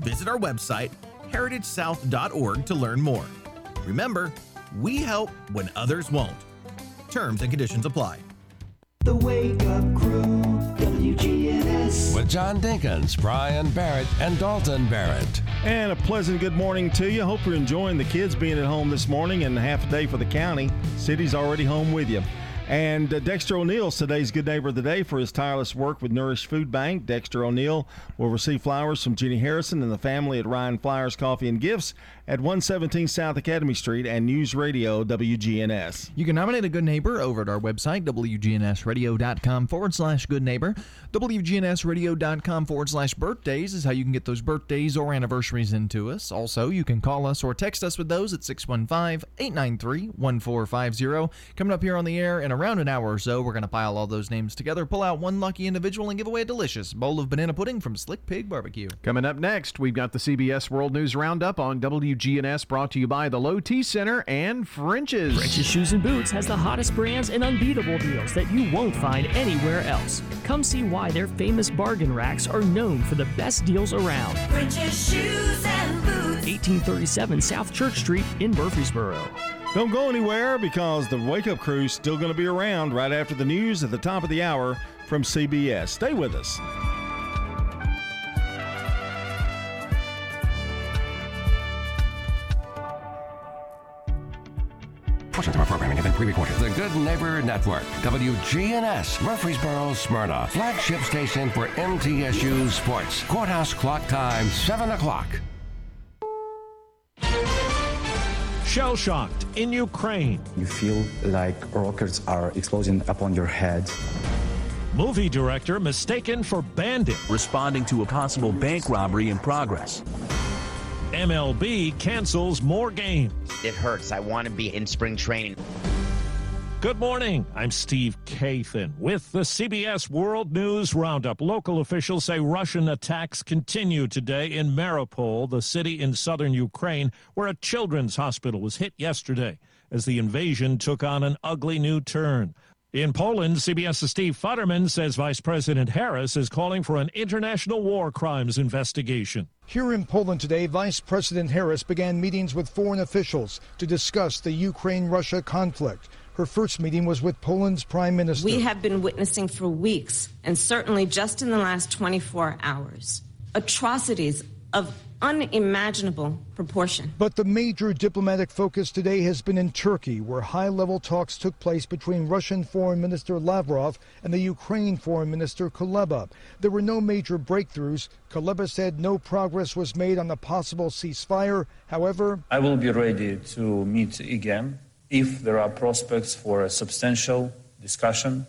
Visit our website, heritagesouth.org, to learn more. Remember, we help when others won't. Terms and conditions apply. The Wake Up Crew, WGNS. With John Dinkins, Brian Barrett, and Dalton Barrett. And a pleasant good morning to you. Hope you're enjoying the kids being at home this morning and half a day for the county. City's already home with you. And uh, Dexter O'Neill's today's Good Neighbor of the Day for his tireless work with Nourish Food Bank. Dexter O'Neill will receive flowers from Jenny Harrison and the family at Ryan Flowers Coffee and Gifts at 117 South Academy Street and News Radio WGNS. You can nominate a good neighbor over at our website, WGNSradio.com forward slash good neighbor. WGNSradio.com forward slash birthdays is how you can get those birthdays or anniversaries into us. Also, you can call us or text us with those at 615 893 1450. Coming up here on the air in around an hour or so, we're going to pile all those names together, pull out one lucky individual, and give away a delicious bowl of banana pudding from Slick Pig Barbecue. Coming up next, we've got the CBS World News Roundup on WGNS brought to you by the Low T Center and French's. French's Shoes and Boots has the hottest brands and unbeatable deals that you won't find anywhere else. Come see why their famous bargain racks are known for the best deals around. French's Shoes and Boots. 1837 South Church Street in Murfreesboro. Don't go anywhere because the Wake Up Crew's still going to be around right after the news at the top of the hour from CBS. Stay with us. Our programming have been pre-recorded. The Good Neighbor Network, WGNS, Murfreesboro, Smyrna, flagship station for MTSU Sports. Courthouse clock time, 7 o'clock. Shell shocked in Ukraine. You feel like rockets are exploding upon your head. Movie director mistaken for bandit. Responding to a possible bank robbery in progress. MLB cancels more games. It hurts. I want to be in spring training. Good morning. I'm Steve Kathan with the CBS World News Roundup. Local officials say Russian attacks continue today in Mariupol, the city in southern Ukraine, where a children's hospital was hit yesterday as the invasion took on an ugly new turn. In Poland, CBS's Steve Futterman says Vice President Harris is calling for an international war crimes investigation. Here in Poland today, Vice President Harris began meetings with foreign officials to discuss the Ukraine Russia conflict. Her first meeting was with Poland's Prime Minister. We have been witnessing for weeks, and certainly just in the last 24 hours, atrocities of unimaginable proportion. But the major diplomatic focus today has been in Turkey, where high level talks took place between Russian Foreign Minister Lavrov and the Ukraine Foreign Minister Kuleba. There were no major breakthroughs. Kuleba said no progress was made on a possible ceasefire. However, I will be ready to meet again if there are prospects for a substantial discussion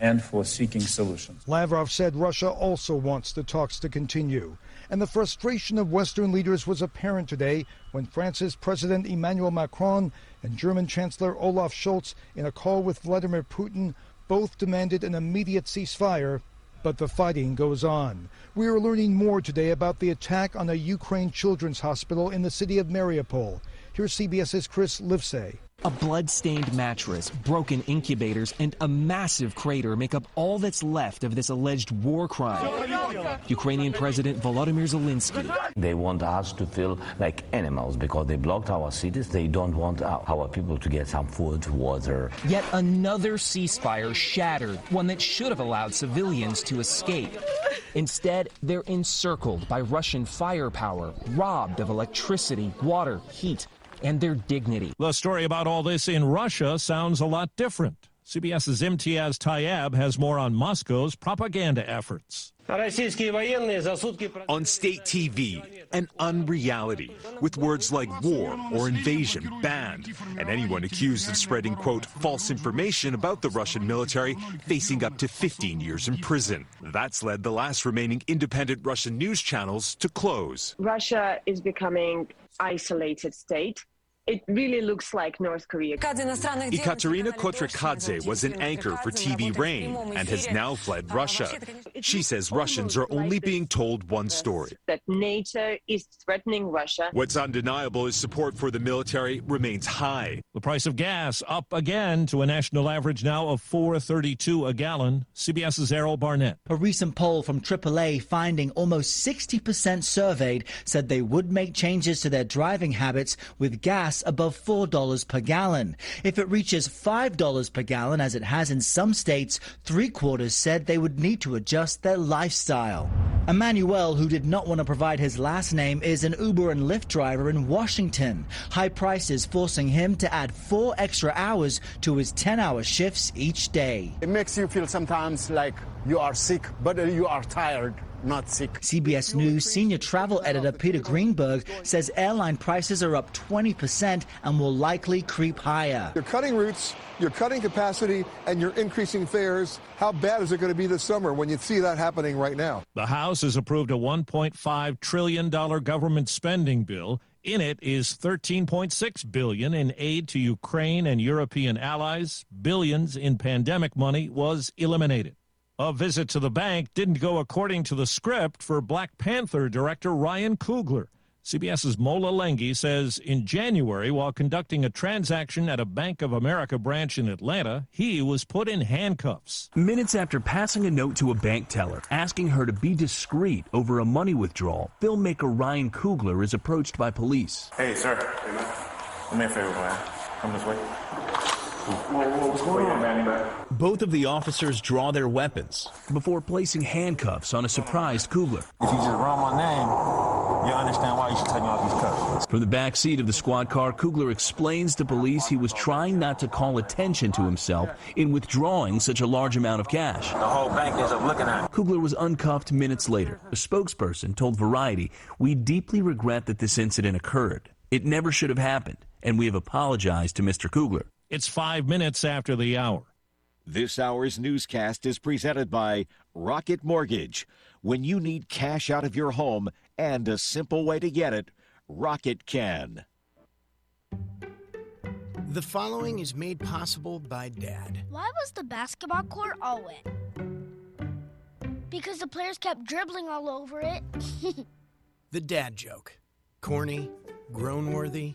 and for seeking solutions. Lavrov said Russia also wants the talks to continue. And the frustration of Western leaders was apparent today when France's President Emmanuel Macron and German Chancellor Olaf Scholz, in a call with Vladimir Putin, both demanded an immediate ceasefire. But the fighting goes on. We are learning more today about the attack on a Ukraine children's hospital in the city of Mariupol. Here's CBS's Chris Livesay. A blood-stained mattress, broken incubators, and a massive crater make up all that's left of this alleged war crime. Ukrainian President Volodymyr Zelensky. They want us to feel like animals because they blocked our cities. They don't want our, people to get some food, water. Yet another ceasefire shattered, one that should have allowed civilians to escape. Instead, they're encircled by Russian firepower, robbed of electricity, water, heat, and their dignity. The story about all this in Russia sounds a lot different. CBS's Imtiaz Tyab has more on Moscow's propaganda efforts. On state TV, an unreality, with words like war or invasion banned, and anyone accused of spreading, quote, false information about the Russian military facing up to 15 years in prison. That's led the last remaining independent Russian news channels to close. Russia is becoming isolated state. It really looks like North Korea. Ekaterina Kotrikadze was an anchor for TV Rain and has now fled Russia. She says Russians are only being told one story. That NATO is threatening Russia. What's undeniable is support for the military remains high. The price of gas up again to a national average now of 4.32 a gallon. CBS's Errol Barnett. A recent poll from AAA finding almost 60% surveyed said they would make changes to their driving habits with gas above $4 per gallon. If it reaches $5 per gallon, as it has in some states, three quarters said they would need to adjust their lifestyle. Emmanuel, who did not want to provide his last name, is an Uber and Lyft driver in Washington. High prices forcing him to add four extra hours to his 10 hour shifts each day. It makes you feel sometimes like you are sick, but you are tired not sick. CBS News senior travel editor Peter Greenberg says airline prices are up 20% and will likely creep higher. You're cutting routes, you're cutting capacity, and you're increasing fares. How bad is it going to be this summer when you see that happening right now? The House has approved a $1.5 trillion government spending bill. In it is 13.6 billion in aid to Ukraine and European allies. Billions in pandemic money was eliminated. A visit to the bank didn't go according to the script for Black Panther director Ryan Coogler. CBS's Mola Lenghi says in January, while conducting a transaction at a Bank of America branch in Atlanta, he was put in handcuffs. Minutes after passing a note to a bank teller asking her to be discreet over a money withdrawal, filmmaker Ryan Coogler is approached by police. Hey, sir. Hey, man. Do me a favor, man. Come this way. Whoa, whoa, what's going on, man? Both of the officers draw their weapons before placing handcuffs on a surprised Coogler. If you just run my name, you understand why you should take off these cuffs. From the back seat of the squad car, Coogler explains to police he was trying not to call attention to himself in withdrawing such a large amount of cash. The whole bank is up looking at. Coogler was uncuffed minutes later. A spokesperson told Variety, We deeply regret that this incident occurred. It never should have happened, and we have apologized to Mr. Coogler. It's five minutes after the hour. This hour's newscast is presented by Rocket Mortgage. When you need cash out of your home and a simple way to get it, Rocket can. The following is made possible by Dad. Why was the basketball court all wet? Because the players kept dribbling all over it. the dad joke. Corny, grown worthy,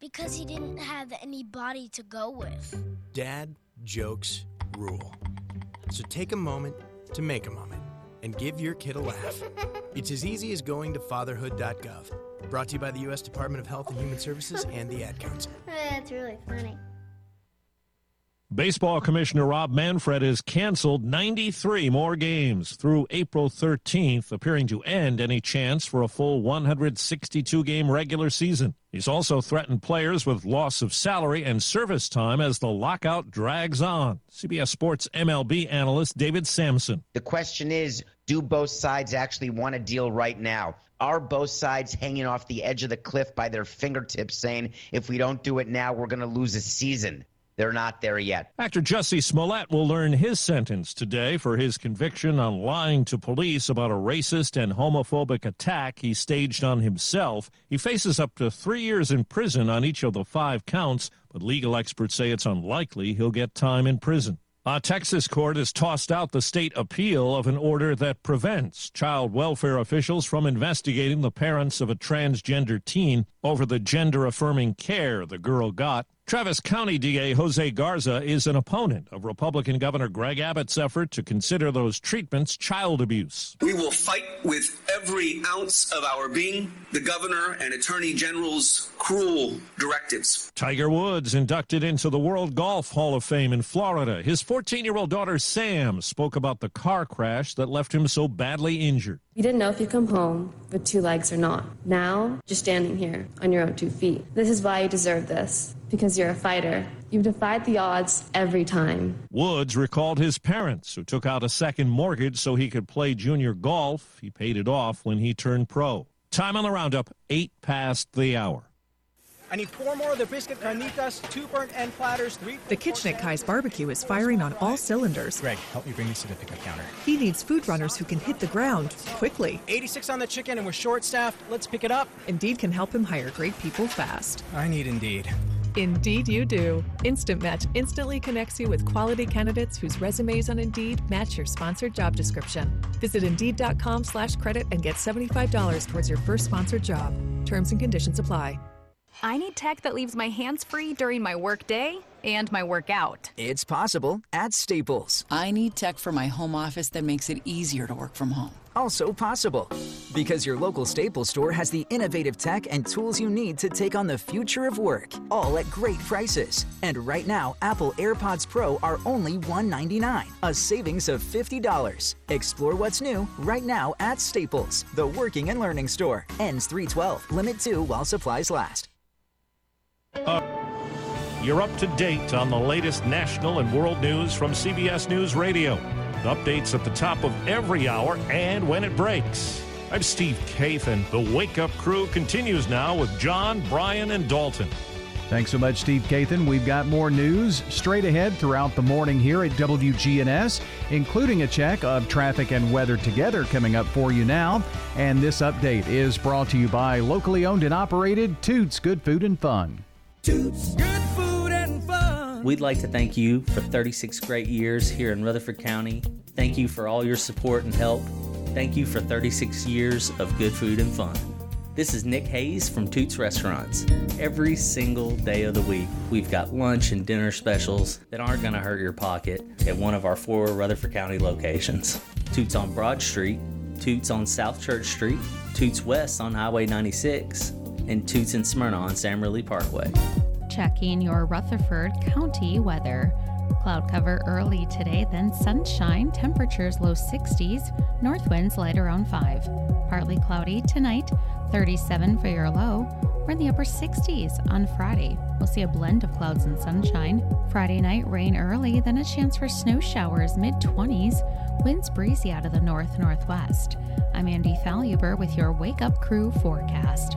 Because he didn't have anybody to go with. Dad jokes rule. So take a moment to make a moment and give your kid a laugh. It's as easy as going to fatherhood.gov. Brought to you by the U.S. Department of Health and Human Services and the Ad Council. That's really funny. Baseball Commissioner Rob Manfred has canceled 93 more games through April 13th, appearing to end any chance for a full 162 game regular season. He's also threatened players with loss of salary and service time as the lockout drags on. CBS Sports MLB analyst David Samson. The question is do both sides actually want a deal right now? Are both sides hanging off the edge of the cliff by their fingertips saying, if we don't do it now, we're going to lose a season? They're not there yet. Actor Jussie Smollett will learn his sentence today for his conviction on lying to police about a racist and homophobic attack he staged on himself. He faces up to three years in prison on each of the five counts, but legal experts say it's unlikely he'll get time in prison. A Texas court has tossed out the state appeal of an order that prevents child welfare officials from investigating the parents of a transgender teen over the gender affirming care the girl got. Travis County DA Jose Garza is an opponent of Republican Governor Greg Abbott's effort to consider those treatments child abuse. We will fight with every ounce of our being the governor and attorney general's cruel directives. Tiger Woods inducted into the World Golf Hall of Fame in Florida. His 14 year old daughter Sam spoke about the car crash that left him so badly injured. You didn't know if you come home with two legs or not. Now, you're standing here on your own two feet. This is why you deserve this. Because you're a fighter. You've defied the odds every time. Woods recalled his parents, who took out a second mortgage so he could play junior golf. He paid it off when he turned pro. Time on the roundup, eight past the hour. I need four more of the biscuit carnitas, two burnt end platters, three. The kitchen at Kai's Barbecue is firing on all cylinders. Greg, help me bring these to the certificate counter. He needs food runners who can hit the ground quickly. 86 on the chicken and we're short staffed. Let's pick it up. Indeed can help him hire great people fast. I need Indeed. Indeed, you do. Instant Match instantly connects you with quality candidates whose resumes on Indeed match your sponsored job description. Visit Indeed.com/slash credit and get $75 towards your first sponsored job. Terms and conditions apply. I need tech that leaves my hands free during my workday and my workout. It's possible at Staples. I need tech for my home office that makes it easier to work from home. Also possible. Because your local Staples store has the innovative tech and tools you need to take on the future of work, all at great prices. And right now, Apple AirPods Pro are only 199, a savings of $50. Explore what's new right now at Staples, the working and learning store. Ends 312, limit 2 while supplies last. Uh, you're up to date on the latest national and world news from CBS News Radio. Updates at the top of every hour and when it breaks. I'm Steve Kathan. The Wake Up Crew continues now with John, Brian, and Dalton. Thanks so much, Steve Kathan. We've got more news straight ahead throughout the morning here at WGNS, including a check of traffic and weather together coming up for you now. And this update is brought to you by locally owned and operated Toots Good Food and Fun. Toots Good Food and Fun. We'd like to thank you for 36 great years here in Rutherford County. Thank you for all your support and help. Thank you for 36 years of good food and fun. This is Nick Hayes from Toots Restaurants. Every single day of the week, we've got lunch and dinner specials that aren't going to hurt your pocket at one of our four Rutherford County locations Toots on Broad Street, Toots on South Church Street, Toots West on Highway 96, and Toots in Smyrna on Sam Parkway. Checking your Rutherford County weather. Cloud cover early today, then sunshine, temperatures low 60s, north winds light around 5. Partly cloudy tonight, 37 for your low. We're in the upper 60s on Friday. We'll see a blend of clouds and sunshine. Friday night, rain early, then a chance for snow showers mid 20s. Winds breezy out of the north northwest. I'm Andy Faluber with your Wake Up Crew forecast.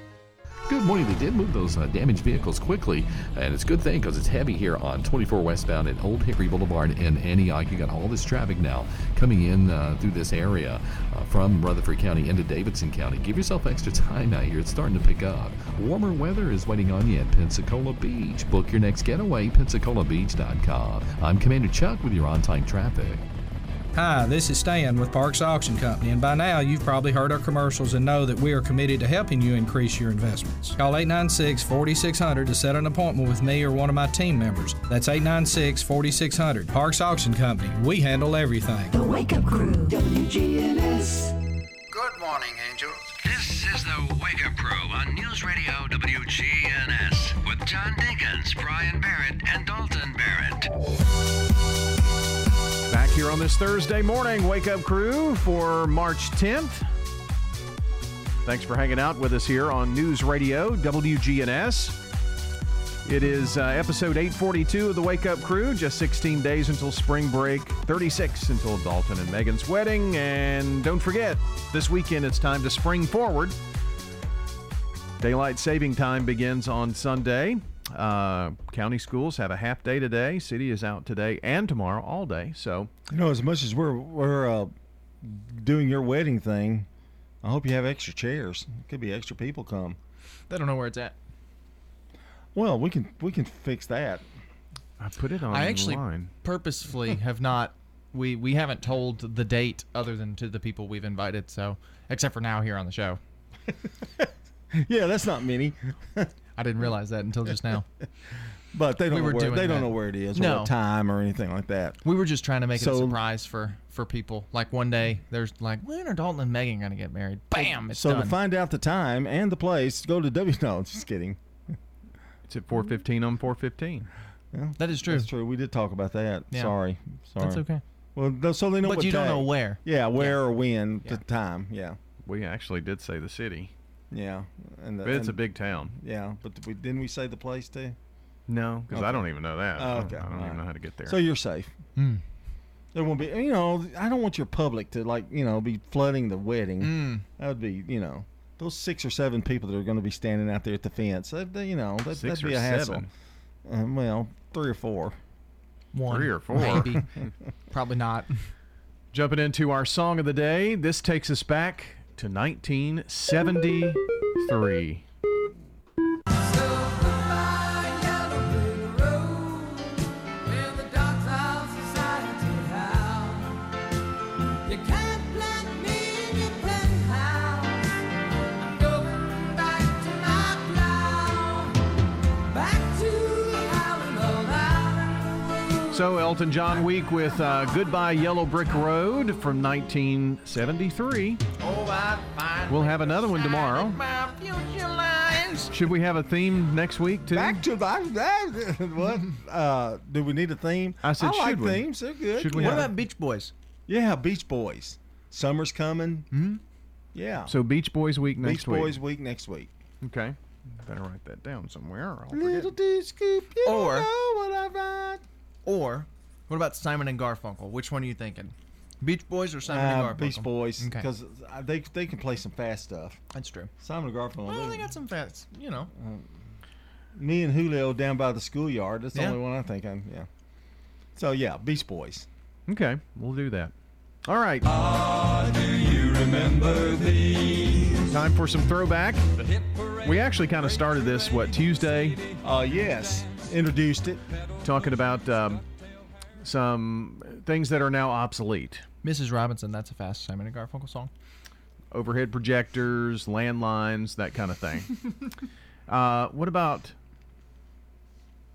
Good morning. They did move those uh, damaged vehicles quickly, and it's a good thing because it's heavy here on 24 westbound at Old Hickory Boulevard in Antioch. You got all this traffic now coming in uh, through this area uh, from Rutherford County into Davidson County. Give yourself extra time out here. It's starting to pick up. Warmer weather is waiting on you at Pensacola Beach. Book your next getaway, PensacolaBeach.com. I'm Commander Chuck with your on-time traffic. Hi, this is Stan with Parks Auction Company, and by now you've probably heard our commercials and know that we are committed to helping you increase your investments. Call 896 4600 to set an appointment with me or one of my team members. That's 896 4600. Parks Auction Company, we handle everything. The Wake Up Crew, WGNS. Good morning, angels. This is the Wake Up Crew on News Radio WGNS with John Dinkins, Brian Barrett, and Dalton Barrett. Here on this Thursday morning, Wake Up Crew for March 10th. Thanks for hanging out with us here on News Radio WGNS. It is uh, episode 842 of the Wake Up Crew. Just 16 days until spring break, 36 until Dalton and Megan's wedding. And don't forget, this weekend it's time to spring forward. Daylight saving time begins on Sunday. Uh, county schools have a half day today. City is out today and tomorrow all day. So You know, as much as we're we're uh, doing your wedding thing, I hope you have extra chairs. Could be extra people come. They don't know where it's at. Well, we can we can fix that. I put it on I actually purposefully have not. We we haven't told the date other than to the people we've invited. So except for now here on the show. yeah, that's not many. I didn't realize that until just now. But they don't We know where doing they don't know where it is or No. what time or anything like that. We were just trying to make it a surprise for for people. Like one day, there's like, when are Dalton and Megan gonna get married? Bam! It's so done. to find out the time and the place, go to W. No, just kidding. It's at 415 on 415. Yeah, that is true. That's true. We did talk about that. Yeah. Sorry, sorry. That's okay. Well, th- so they know But what you don't know where. Yeah, where or when the time. Yeah, We actually did say the city. Yeah. And the, But it's a big town. Yeah, but we, didn't we say the place too? No, because I don't even know that. Oh, okay. I don't all even right. know how to get there. So you're safe. Hmm. There won't be, you know, I don't want your public to like, you know, be flooding the wedding. Mm. That would be, you know, those six or seven people that are going to be standing out there at the fence. That, that, you know, that, Six that'd be a hassle. seven? Um, well, three or four. One, Three or four. maybe. Probably not. Jumping into our song of the day, this takes us back to 1973. So Elton John week with uh, Goodbye Yellow Brick Road from 1973. We'll have another one tomorrow. Should we have a theme next week too? Back to that. what? Uh, do we need a theme? I said, like should we? themes. They're good. Should we Yeah. have- What about Beach Boys? Yeah, Beach Boys. Summer's coming. Hmm? Yeah. So Beach Boys week next Beach week. Beach Boys week next week. Okay. Better write that down somewhere. Or I'll. Little D scoop, you Or- know what I write. Or what about Simon and Garfunkel? Which one are you thinking? Beach Boys or Simon Uh, and Garfunkel? Beach Boys, Okay. because they they can play some fast stuff. That's true. Simon and Garfunkel. Well, they- they got some fast, you know. me and Julio down by the schoolyard. That's the Yeah. only one I think. I, yeah. So yeah, Beach Boys. Okay, we'll do that. All right. do you remember these? Time for some throwback. We actually kind of started this what Tuesday. Uh, yes, introduced it. Talking about um, some things that are now obsolete. Mrs. Robinson, that's a fast Simon and Garfunkel song. Overhead projectors, landlines, that kind of thing. uh, what about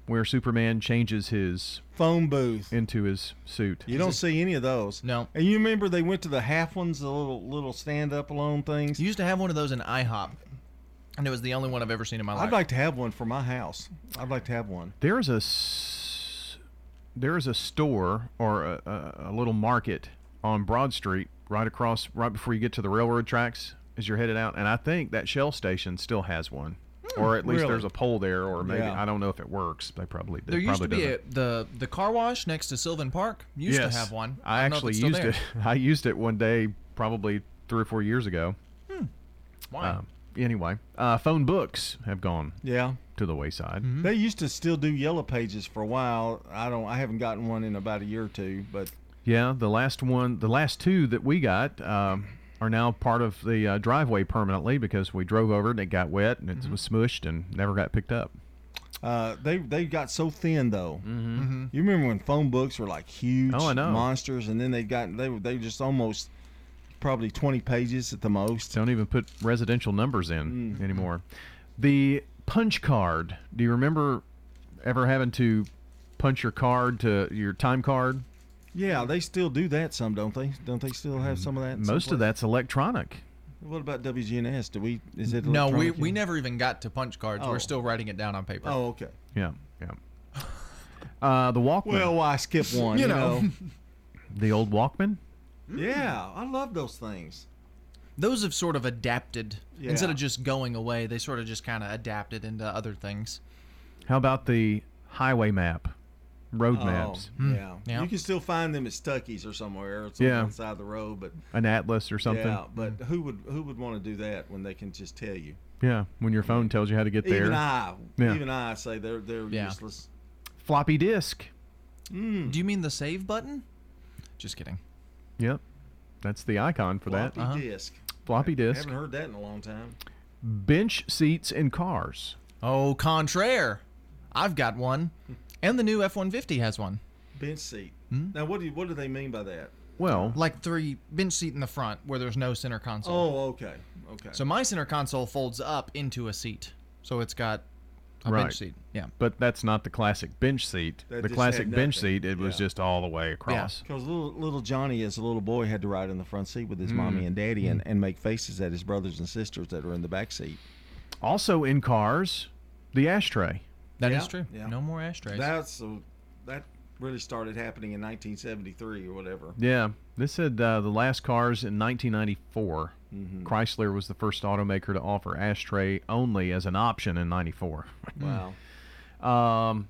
where Superman changes his phone booth into his suit? You don't see any of those. No. And you remember they went to the half ones, the little little stand up alone things. You used to have one of those in IHOP, and it was the only one I've ever seen in my life. I'd like to have one for my house. I'd like to have one. There is a s- there is a store or a, a, a little market on Broad Street, right across, right before you get to the railroad tracks, as you're headed out, and I think that Shell station still has one, or at least really? there's a pole there, or maybe Yeah. I don't know if it works. They probably There used to be a, the the car wash next to Sylvan Park. Used yes, to have one. I, if actually used there. it. I used it one day, probably three or four years ago. Hmm. Why? Um, anyway, uh, phone books have gone Yeah. To the wayside. They used to still do yellow pages for a while. I don't. I haven't gotten one in about a year or two, but Yeah, the last one, the last two that we got um, are now part of the uh, driveway permanently because we drove over and it got wet and it Mm-hmm. was smushed and never got picked up. uh, they they got so thin though. Mhm. You remember when phone books were like huge Oh, I know. monsters, and then they got they were they were just almost probably twenty pages at the most. Don't even put residential numbers in Mm. anymore. The punch card. Do you remember ever having to punch your card to your time card? Yeah, they still do that some, don't they? Don't they still have some of that? in some Most of that's electronic. What about WGNS? Do we? Is it? No, we, we never even got to punch cards. Oh. We're still writing it down on paper. Oh, okay. Yeah, yeah. Uh, the Walkman. Well, why skip one? You, You know. know. the old Walkman. yeah, I love those things. Those have sort of adapted. Instead of just going away, they sort of just kind of adapted into other things. How about the highway map, road Oh, maps, Yeah. Yeah. you can still find them at Stuckey's or somewhere, or somewhere Yeah. on the side of the road. But an atlas or something? yeah, but who would who would want to do that when they can just tell you? Yeah, when your phone tells you how to get there. Even I, Yeah. even I say they're they're Yeah. useless. Floppy disk. Mm. Do you mean the save button? Just kidding. Yep, that's the icon for that. Floppy that. disk. Floppy I disk. haven't heard that in a long time. Bench seats in cars. Oh, contraire. I've got one, and the new F one fifty has one. Bench seat. Hmm? Now, what do you, what do they mean by that? Well, Like three bench seat in the front where there's no center console. Oh, okay, okay. So my center console folds up into a seat, so it's got a right. bench seat. Yeah. But that's not the classic bench seat. That the classic bench seat, it was just all the way across. Because little little Johnny, as a little boy, had to ride in the front seat with his Mm. mommy and daddy and, and make faces at his brothers and sisters that were in the back seat. Also in cars, the ashtray. That is Yeah, true. yeah. No more ashtrays. That's uh, that really started happening in 1973 or whatever. Yeah, this said uh, the last cars in 1994. Mhm. Chrysler was the first automaker to offer ashtray only as an option in '94. Wow. um,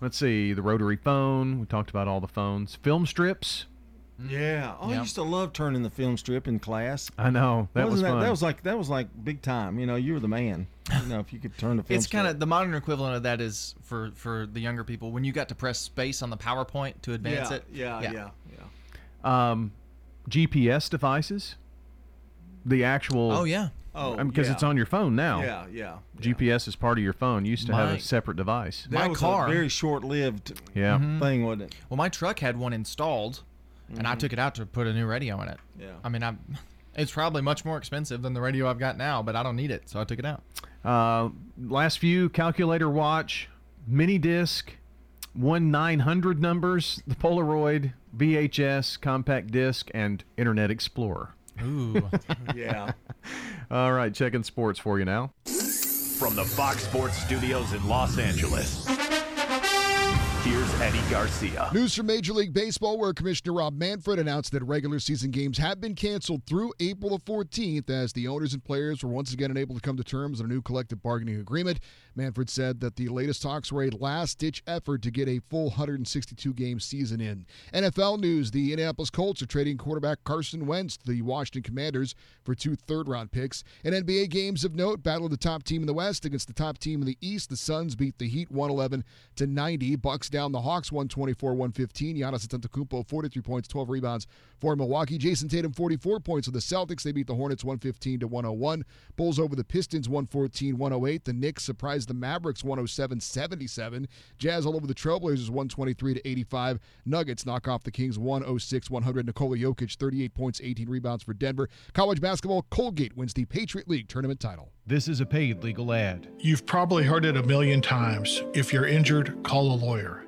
let's see the rotary phone. We talked about all the phones. Film strips. Yeah. Oh, I used to love turning the film strip in class. I know that was Wasn't fun. that, was like that was like big time. You know, you were the man. You know, if you could turn the film. It's kind of the modern equivalent of that is for for the younger people when you got to press space on the PowerPoint to advance yeah, it. Yeah, yeah, yeah, um, GPS devices. The actual. Oh yeah. Oh, because yeah. it's on your phone now. Yeah, yeah. GPS is part of your phone. You used to have a separate device. That My was car- a very short-lived Yeah. Mhm. thing, wasn't it? Well, my truck had one installed, and I Mhm. took it out to put a new radio in it. Yeah. I mean, I it's probably much more expensive than the radio I've got now, but I don't need it, so I took it out. Uh, last few calculator watch, mini disc, one 900 numbers, the Polaroid, VHS, compact disc, and Internet Explorer. Ooh. yeah. All right, checking sports for you now. From the Fox Sports Studios in Los Angeles, here's Eddie Garcia. News from Major League Baseball, where Commissioner Rob Manfred announced that regular season games have been canceled through April the 14th as the owners and players were once again unable to come to terms on a new collective bargaining agreement. Manfred said that the latest talks were a last ditch effort to get a full 162 game season in. NFL news the Indianapolis Colts are trading quarterback Carson Wentz to the Washington Commanders for two third round picks. And NBA games of note, battle the top team in the West against the top team in the East. The Suns beat the Heat 111 to 90. Bucks down the Hawks 124 115. Giannis Antetokounmpo 43 points, 12 rebounds for Milwaukee. Jayson Tatum 44 points with the Celtics. They beat the Hornets 115 to 101. Bulls over the Pistons 114 108. The Knicks surprised the Mavericks 107 77. Jazz all over the Trailblazers 123 to 85. Nuggets knock off the Kings 106 100. Nikola Jokic 38 points, 18 rebounds for Denver. College basketball, Colgate wins the Patriot League tournament title. This is a paid legal ad. You've probably heard it a million times. If you're injured, call a lawyer.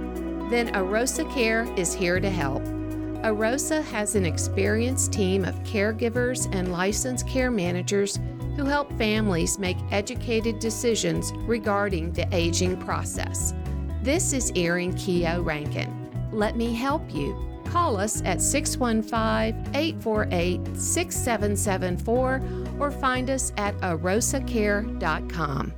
Then Arosa Care is here to help. Arosa has an experienced team of caregivers and licensed care managers who help families make educated decisions regarding the aging process. This is Erin Keogh Rankin. Let me help you. Call us at 615 848 6774 or find us at arosacare.com.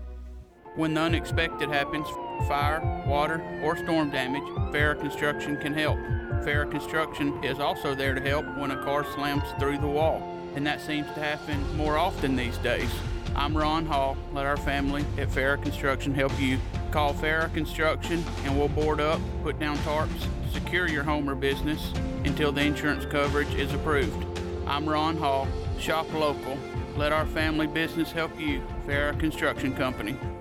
When the unexpected happens, fire, water, or storm damage, Farrah Construction can help. Farrah Construction is also there to help when a car slams through the wall, and that seems to happen more often these days. I'm Ron Hall. Let our family at Farrah Construction help you. Call Farrah Construction and we'll board up, put down tarps, secure your home or business until the insurance coverage is approved. I'm Ron Hall. Shop local. Let our family business help you. Farrah Construction Company.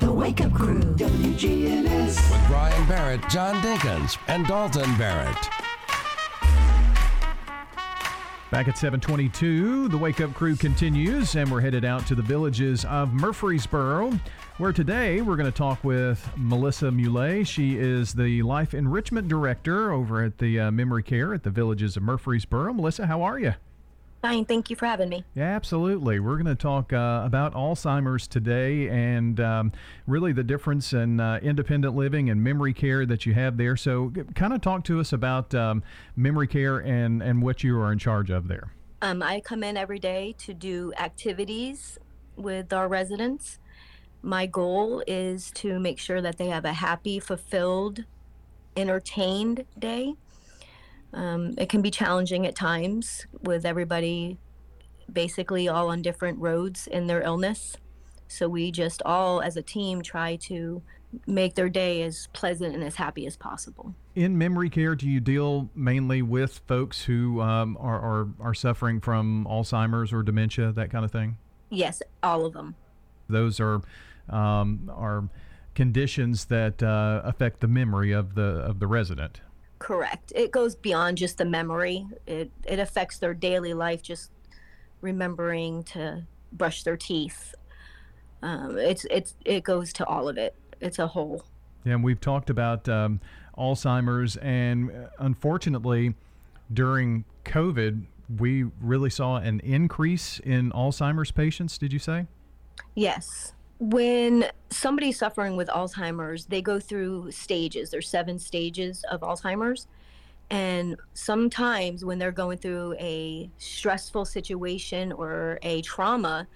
The Wake Up Crew, WGNS. With Brian Barrett, John Dinkins, and Dalton Barrett. Back at 722, the Wake Up Crew continues, and we're headed out to the villages of Murfreesboro, where today we're going to talk with Melissa Muley. She is the Life Enrichment Director over at the uh, Memory Care at the villages of Murfreesboro. Melissa, how are you? Fine, thank you for having me. Yeah, absolutely. We're going to talk uh, about Alzheimer's today and um, really the difference in uh, independent living and memory care that you have there. So, kind of talk to us about um, memory care and, and what you are in charge of there. Um, I come in every day to do activities with our residents. My goal is to make sure that they have a happy, fulfilled, entertained day. Um, it can be challenging at times with everybody basically all on different roads in their illness. So we just all, as a team, try to make their day as pleasant and as happy as possible. In memory care, do you deal mainly with folks who um, are, are, are suffering from Alzheimer's or dementia, that kind of thing? Yes, all of them. Those are um, are conditions that uh, affect the memory of the of the resident. Correct. It goes beyond just the memory. It it affects their daily life, just remembering to brush their teeth. Um, it's it's it goes to all of it. It's a whole. Yeah, and we've talked about um, Alzheimer's, and uh, unfortunately, during COVID, we really saw an increase in Alzheimer's patients. Did you say? Yes. When somebody's suffering with Alzheimer's, they go through stages. There's seven stages of Alzheimer's. And sometimes when they're going through a stressful situation or a trauma,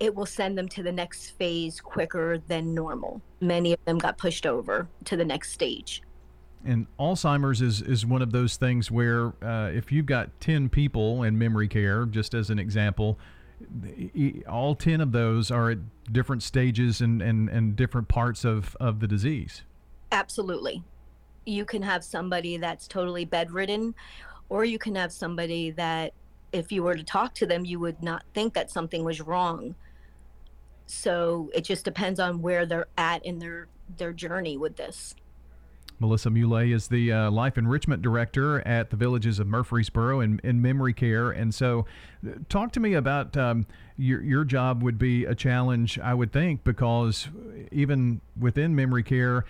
it will send them to the next phase quicker than normal. Many of them got pushed over to the next stage. And Alzheimer's is, is one of those things where uh, if you've got 10 people in memory care, just as an example, all 10 of those are at different stages and, and, and different parts of, of the disease. Absolutely. You can have somebody that's totally bedridden, or you can have somebody that, if you were to talk to them, you would not think that something was wrong. So it just depends on where they're at in their, their journey with this. Melissa Muley is the uh, Life Enrichment Director at the Villages of Murfreesboro in, in memory care. And so, uh, talk to me about um, your, your job would be a challenge, I would think, because even within memory care,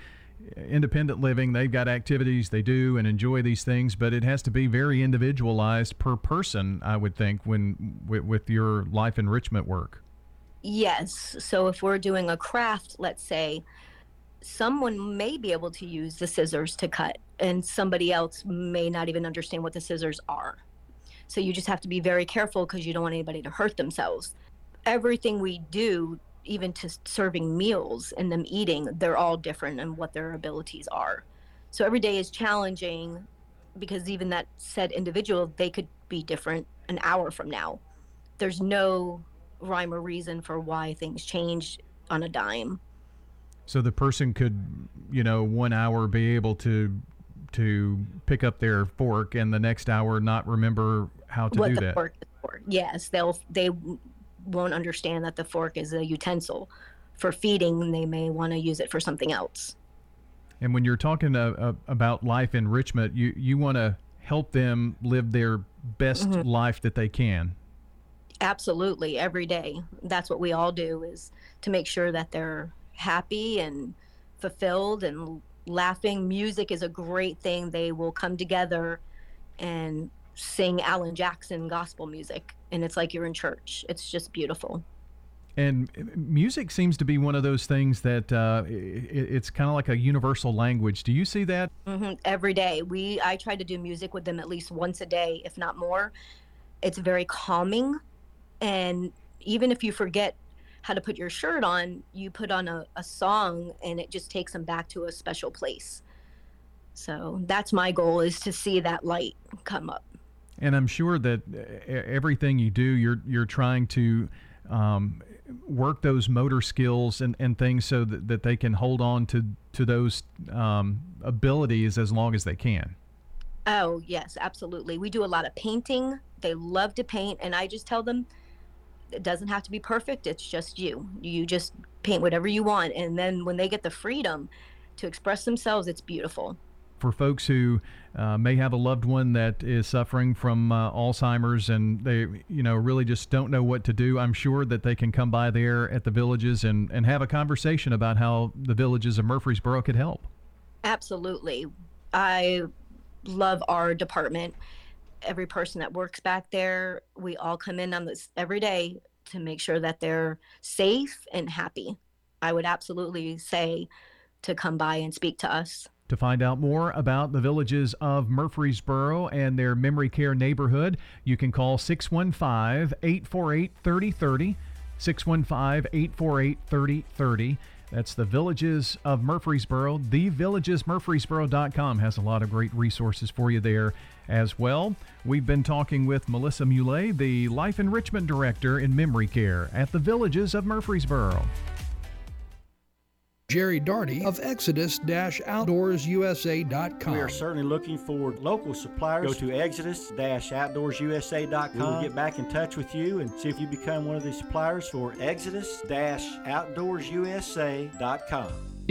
independent living, they've got activities they do and enjoy these things, but it has to be very individualized per person, I would think, when with, with your life enrichment work. Yes. So if we're doing a craft, let's say, someone may be able to use the scissors to cut, and somebody else may not even understand what the scissors are. So you just have to be very careful because you don't want anybody to hurt themselves. Everything we do, even to serving meals and them eating, they're all different and what their abilities are. So every day is challenging because even that said individual, they could be different an hour from now. There's no rhyme or reason for why things change on a dime. So the person could, you know, one hour be able to to pick up their fork, and the next hour not remember how to what do the that. fork for. Yes, they'll they won't understand that the fork is a utensil for feeding. They may want to use it for something else. And when you're talking uh, uh, about life enrichment, you you want to help them live their best Mhm. life that they can. Absolutely, every day. That's what we all do is to make sure that they're happy and fulfilled and laughing. Music is a great thing. They will come together and sing Alan Jackson gospel music, and it's like you're in church. It's just beautiful. And uh, music seems to be one of those things that uh, it's kind of like a universal language. Do you see that? hmm Every day, we I try to do music with them at least once a day, if not more. It's very calming, and even if you forget how to put your shirt on, you put on a, a song, and it just takes them back to a special place. So that's my goal is to see that light come up. And I'm sure that everything you do, you're you're trying to um, work those motor skills and, and things so that, that they can hold on to to those um, abilities as long as they can. Oh, yes, absolutely. We do a lot of painting. They love to paint, and I just tell them it doesn't have to be perfect. It's just you. You just paint whatever you want. And then when they get the freedom to express themselves, it's beautiful. For folks who uh, may have a loved one that is suffering from uh, Alzheimer's and they, you know, really just don't know what to do, I'm sure that they can come by there at the villages and, and have a conversation about how the villages of Murfreesboro could help. Absolutely. I love our department. Every person that works back there, we all come in on this every day to make sure that they're safe and happy. I would absolutely say to come by and speak to us. To find out more about the villages of Murfreesboro and their memory care neighborhood, you can call 615 848 3030. 615 848 3030. That's the Villages of Murfreesboro. TheVillagesMurfreesboro.com has a lot of great resources for you there as well. We've been talking with Melissa Muley, the Life Enrichment Director in Memory Care at the Villages of Murfreesboro. Jerry Darty of Exodus-OutdoorsUSA.com. We are certainly looking for local suppliers. Go to exodus-outdoorsusa.com. We will get back in touch with you and see if you become one of the suppliers for exodus-outdoorsusa.com.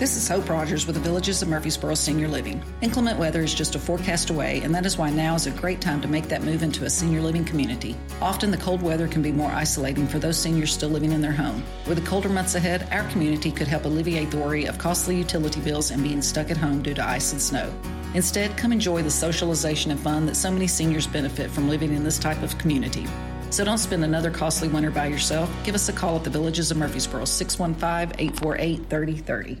This is Hope Rogers with the Villages of Murfreesboro Senior Living. Inclement weather is just a forecast away, and that is why now is a great time to make that move into a senior living community. Often the cold weather can be more isolating for those seniors still living in their home. With the colder months ahead, our community could help alleviate the worry of costly utility bills and being stuck at home due to ice and snow. Instead, come enjoy the socialization and fun that so many seniors benefit from living in this type of community. So don't spend another costly winter by yourself. Give us a call at the Villages of Murfreesboro, 615 848 3030.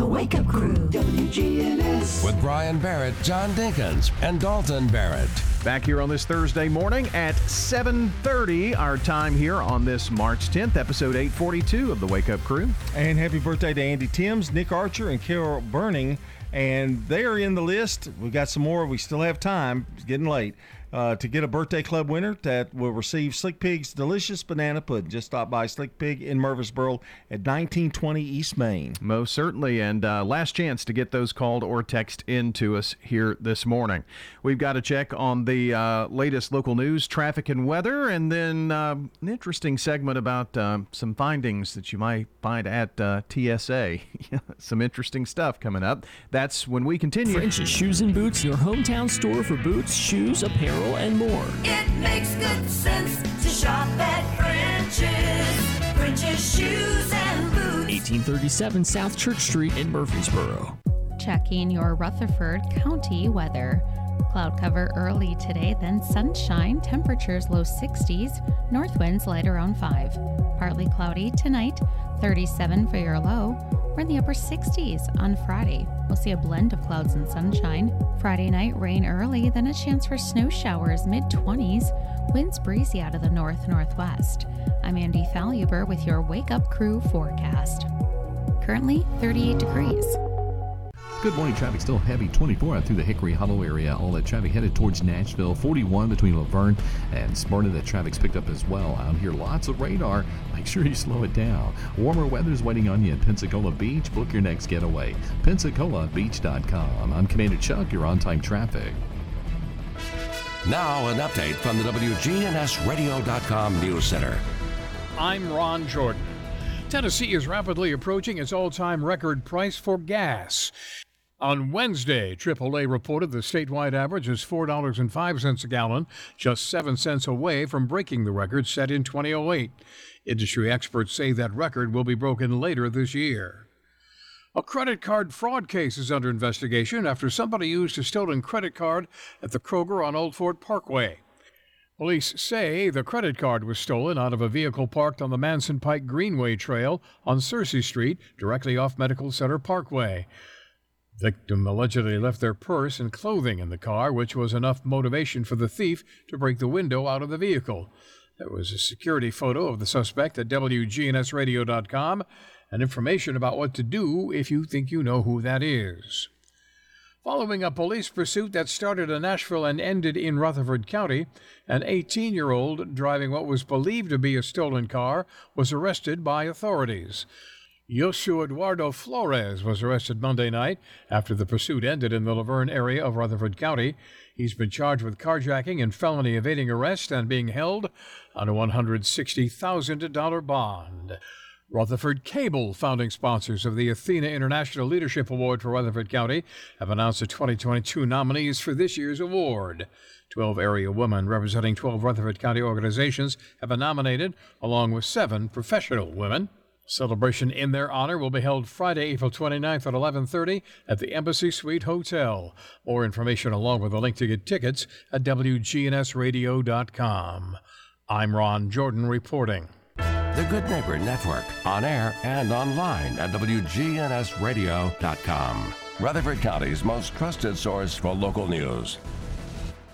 The Wake Up Crew, WGNS. With Brian Barrett, John Dinkins, and Dalton Barrett. Back here on this Thursday morning at 7:30, our time here on this March 10th, episode 842 of the Wake Up Crew. And happy birthday to Andy Timms, Nick Archer, and Carol Burning. And they are in the list. We've got some more. We still have time. It's getting late. Uh, to get a birthday club winner that will receive Slick Pig's delicious banana pudding. Just stop by Slick Pig in Murfreesboro at 1920 East Main. Most certainly. And uh, last chance to get those called or text in to us here this morning. We've got to check on the uh, latest local news, traffic, and weather, and then uh, an interesting segment about uh, some findings that you might find at uh, TSA. some interesting stuff coming up. That's when we continue. French's Shoes and Boots, your hometown store for boots, shoes, apparel, and more. It makes good sense to shop at French's. French's Shoes and Boots. 1837 South Church Street in Murfreesboro. Checking your Rutherford County weather. Cloud cover early today, then sunshine, temperatures low 60s, north winds light around 5. Partly cloudy tonight, 37 for your low. We're in the upper 60s on Friday. We'll see a blend of clouds and sunshine. Friday night, rain early, then a chance for snow showers mid 20s. Winds breezy out of the north northwest. I'm Andy Faluber with your Wake Up Crew forecast. Currently 38 degrees. Good morning. Traffic still heavy 24 out through the Hickory Hollow area. All that traffic headed towards Nashville. 41 between La Vergne and Smyrna. That traffic's picked up as well. Out here, lots of radar. Make sure you slow it down. Warmer weather's waiting on you in Pensacola Beach. Book your next getaway. PensacolaBeach.com. I'm Commander Chuck. You're on time traffic. Now, an update from the WGNSradio.com News Center. I'm Ron Jordan. Tennessee is rapidly approaching its all time record price for gas. On Wednesday, AAA reported the statewide average is $4.05 a gallon, just 7 cents away from breaking the record set in 2008. Industry experts say that record will be broken later this year. A credit card fraud case is under investigation after somebody used a stolen credit card at the Kroger on Old Fort Parkway. Police say the credit card was stolen out of a vehicle parked on the Manson Pike Greenway Trail on Searcy Street, directly off Medical Center Parkway. Victim allegedly left their purse and clothing in the car, which was enough motivation for the thief to break the window out of the vehicle. There was a security photo of the suspect at WGNSradio.com and information about what to do if you think you know who that is. Following a police pursuit that started in Nashville and ended in Rutherford County, an 18 year old driving what was believed to be a stolen car was arrested by authorities. Yosu Eduardo Flores was arrested Monday night after the pursuit ended in the La Vergne area of Rutherford County. He's been charged with carjacking and felony evading arrest and being held on a $160,000 bond. Rutherford Cable, founding sponsors of the Athena International Leadership Award for Rutherford County, have announced the 2022 nominees for this year's award. 12 area women representing 12 Rutherford County organizations have been nominated, along with seven professional women. Celebration in their honor will be held Friday, April 29th at 11:30 at the Embassy Suite Hotel. More information along with a link to get tickets at wgnsradio.com. I'm Ron Jordan reporting. The Good Neighbor Network, on air and online at WGNSradio.com. Rutherford County's most trusted source for local news.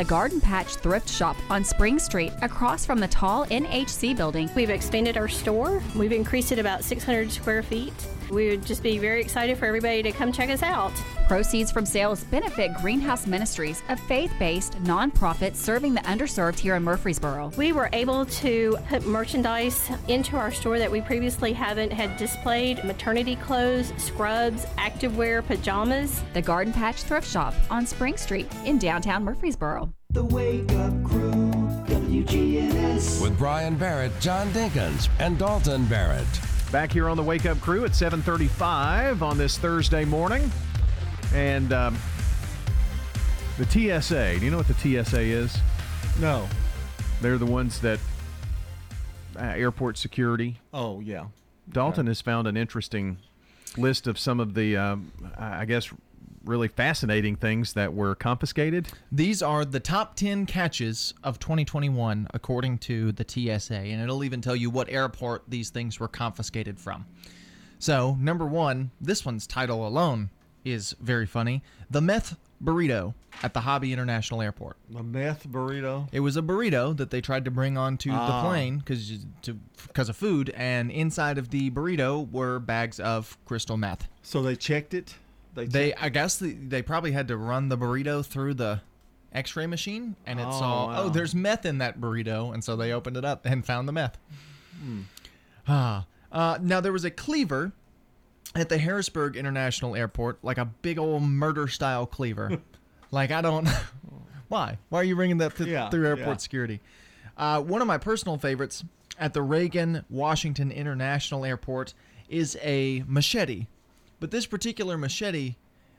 The Garden Patch Thrift Shop on Spring Street, across from the tall NHC building. We've expanded our store. We've increased it about 600 square feet. We would just be very excited for everybody to come check us out. Proceeds from sales benefit Greenhouse Ministries, a faith based nonprofit serving the underserved here in Murfreesboro. We were able to put merchandise into our store that we previously haven't had displayed maternity clothes, scrubs, activewear, pajamas. The Garden Patch Thrift Shop on Spring Street in downtown Murfreesboro. The Wake Up Crew, WGNS. With Brian Barrett, John Dinkins, and Dalton Barrett. Back here on the Wake Up Crew at 7:35 on this Thursday morning, and um, the TSA. Do you know what the TSA is? No. They're the ones that uh, airport security. Oh yeah. Dalton has found an interesting list of some of the, um, I guess, really fascinating things that were confiscated. These are the top 10 catches of 2021, according to the TSA, and it'll even tell you what airport these things were confiscated from. So, number one, this one's title alone is very funny The Meth Burrito at the Hobby International Airport. The meth burrito. It was a burrito that they tried to bring onto the Ah. plane because to because of food, and inside of the burrito were bags of crystal meth. So they checked it. They, They, I guess, the, they probably had to run the burrito through the X-ray machine, and it Oh, saw, wow. oh, there's meth in that burrito, and so they opened it up and found the meth. Hmm. Ah, uh, now there was a cleaver at the Harrisburg International Airport, like a big old murder-style cleaver. like I don't, why? Why are you bringing that th- Yeah, through airport yeah. security? Uh, one of my personal favorites at the Reagan Washington International Airport is a machete, but this particular machete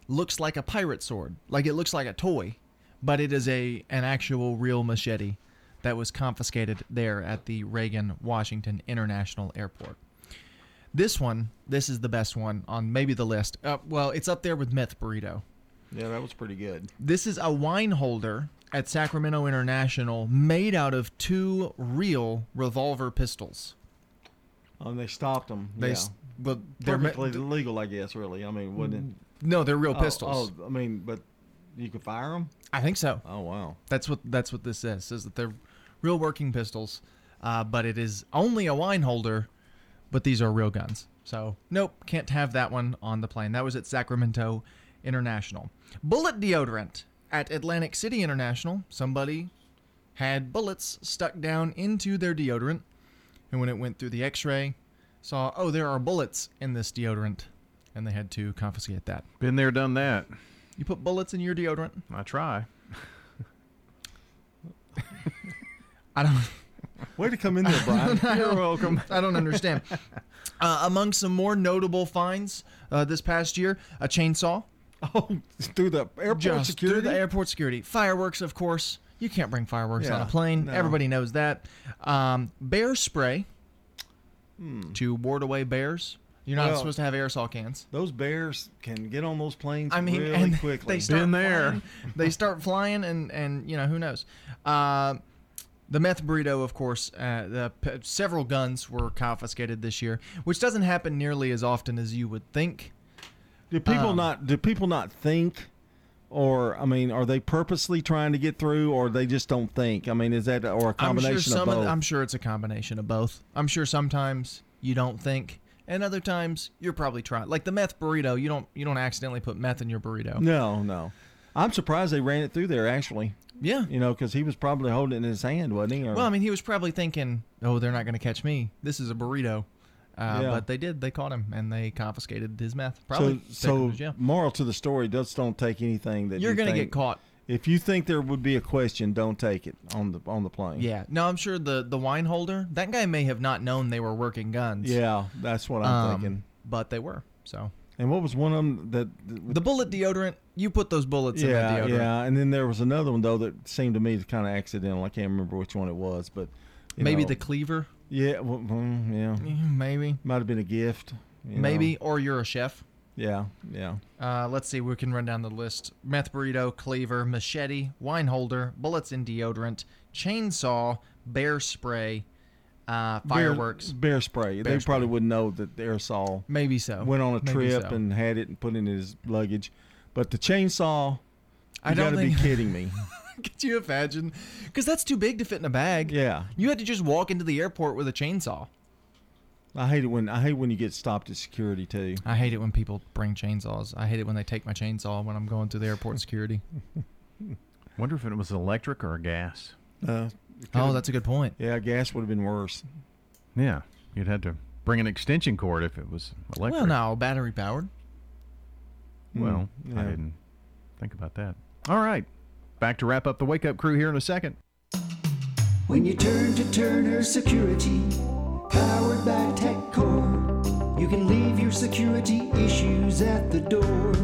looks like a pirate sword, like it looks like a toy, but it is a an actual real machete that was confiscated there at the Reagan Washington International Airport. This one, this is the best one on maybe the list. Uh, well, it's up there with Meth Burrito. Yeah, that was pretty good. This is a wine holder at Sacramento International made out of two real revolver pistols. Oh, and they stopped them. They yeah. But they're ma- legal, I guess. Really, I mean, wouldn't it? No, they're real Oh, pistols. Oh, I mean, but you could fire them. I think so. Oh wow. That's what that's what this says. Says that they're real working pistols, uh, but it is only a wine holder, but these are real guns. So nope, can't have that one on the plane. That was at Sacramento International. Bullet deodorant at Atlantic City International. Somebody had bullets stuck down into their deodorant, and when it went through the X-ray, saw oh there are bullets in this deodorant, and they had to confiscate that. Been there, done that. You put bullets in your deodorant? I try. I don't. Way to come in there, Brian. You're welcome. I don't understand. Uh, among some more notable finds uh, this past year, a chainsaw. Oh, through the airport Just security. Through the airport security. Fireworks, of course. You can't bring fireworks on a plane. no. Everybody knows that. Um, bear spray Hmm. to ward away bears. You're not Well, supposed to have aerosol cans. Those bears can get on those planes I mean, really and quickly. they start flying. they start flying, and and you know who knows. Uh, the meth burrito, of course, uh, the p- several guns were confiscated this year, which doesn't happen nearly as often as you would think. Do people Um, not? Do people not think? Or I mean, are they purposely trying to get through, or they just don't think? I mean, is that or a I'm combination sure some of both? the- I'm sure it's a combination of both. I'm sure sometimes you don't think, and other times you're probably trying. Like the meth burrito, you don't you don't accidentally put meth in your burrito. no, no. I'm surprised they ran it through there. Actually, Yeah. you know, because he was probably holding it in his hand, wasn't he? Or- Well, I mean, he was probably thinking, "Oh, they're not going to catch me. This is a burrito." Uh, Yeah. But they did. They caught him, and they confiscated his meth. Probably. him so, to so moral to the story: just don't take anything that You're you gonna get caught. If you think there would be a question, don't take it on the on the plane. Yeah. No, I'm sure the the wine holder. That guy may have not known they were working guns. Yeah, that's what I'm Um, thinking. But they were. So. And what was one of them that? The bullet deodorant. You put those bullets in yeah, that deodorant. yeah. And then there was another one though that seemed to me to kind of accidental. I can't remember which one it was, but Maybe know. the cleaver. Yeah, well, mm, yeah. Maybe. Might have been a gift. you know. Maybe, or you're a chef. Yeah, yeah. Uh, let's see. We can run down the list: meth burrito, cleaver, machete, wine holder, bullets in deodorant, chainsaw, bear spray, uh, fireworks. Bear, spray. Bear they probably wouldn't know that the aerosol. Maybe so. Went on a Maybe trip so. and had it and put it in his luggage, but the chainsaw. I You don't gotta think- be kidding me. Could you imagine? Because that's too big to fit in a bag. Yeah. You had to just walk into the airport with a chainsaw. I hate it when I hate when you get stopped at security too. I hate it when people bring chainsaws. I hate it when they take my chainsaw when I'm going through the airport security. Wonder if it was electric or gas. Uh, Oh, that's a good point. Yeah, gas would have been worse. Yeah, you'd had to bring an extension cord if it was electric. Well, no, battery powered. Well, Mm, I didn't think about that. All right. Back to wrap up the wake up crew here in a second. When you turn to Turner Security, powered by TechCore, you can leave your security issues at the door.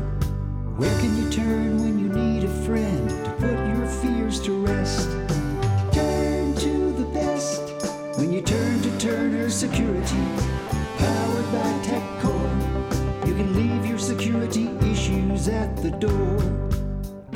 Where can you turn when you need a friend to put your fears to rest? Turn to the best when you turn to Turner Security, powered by TechCore. You can leave your security issues at the door.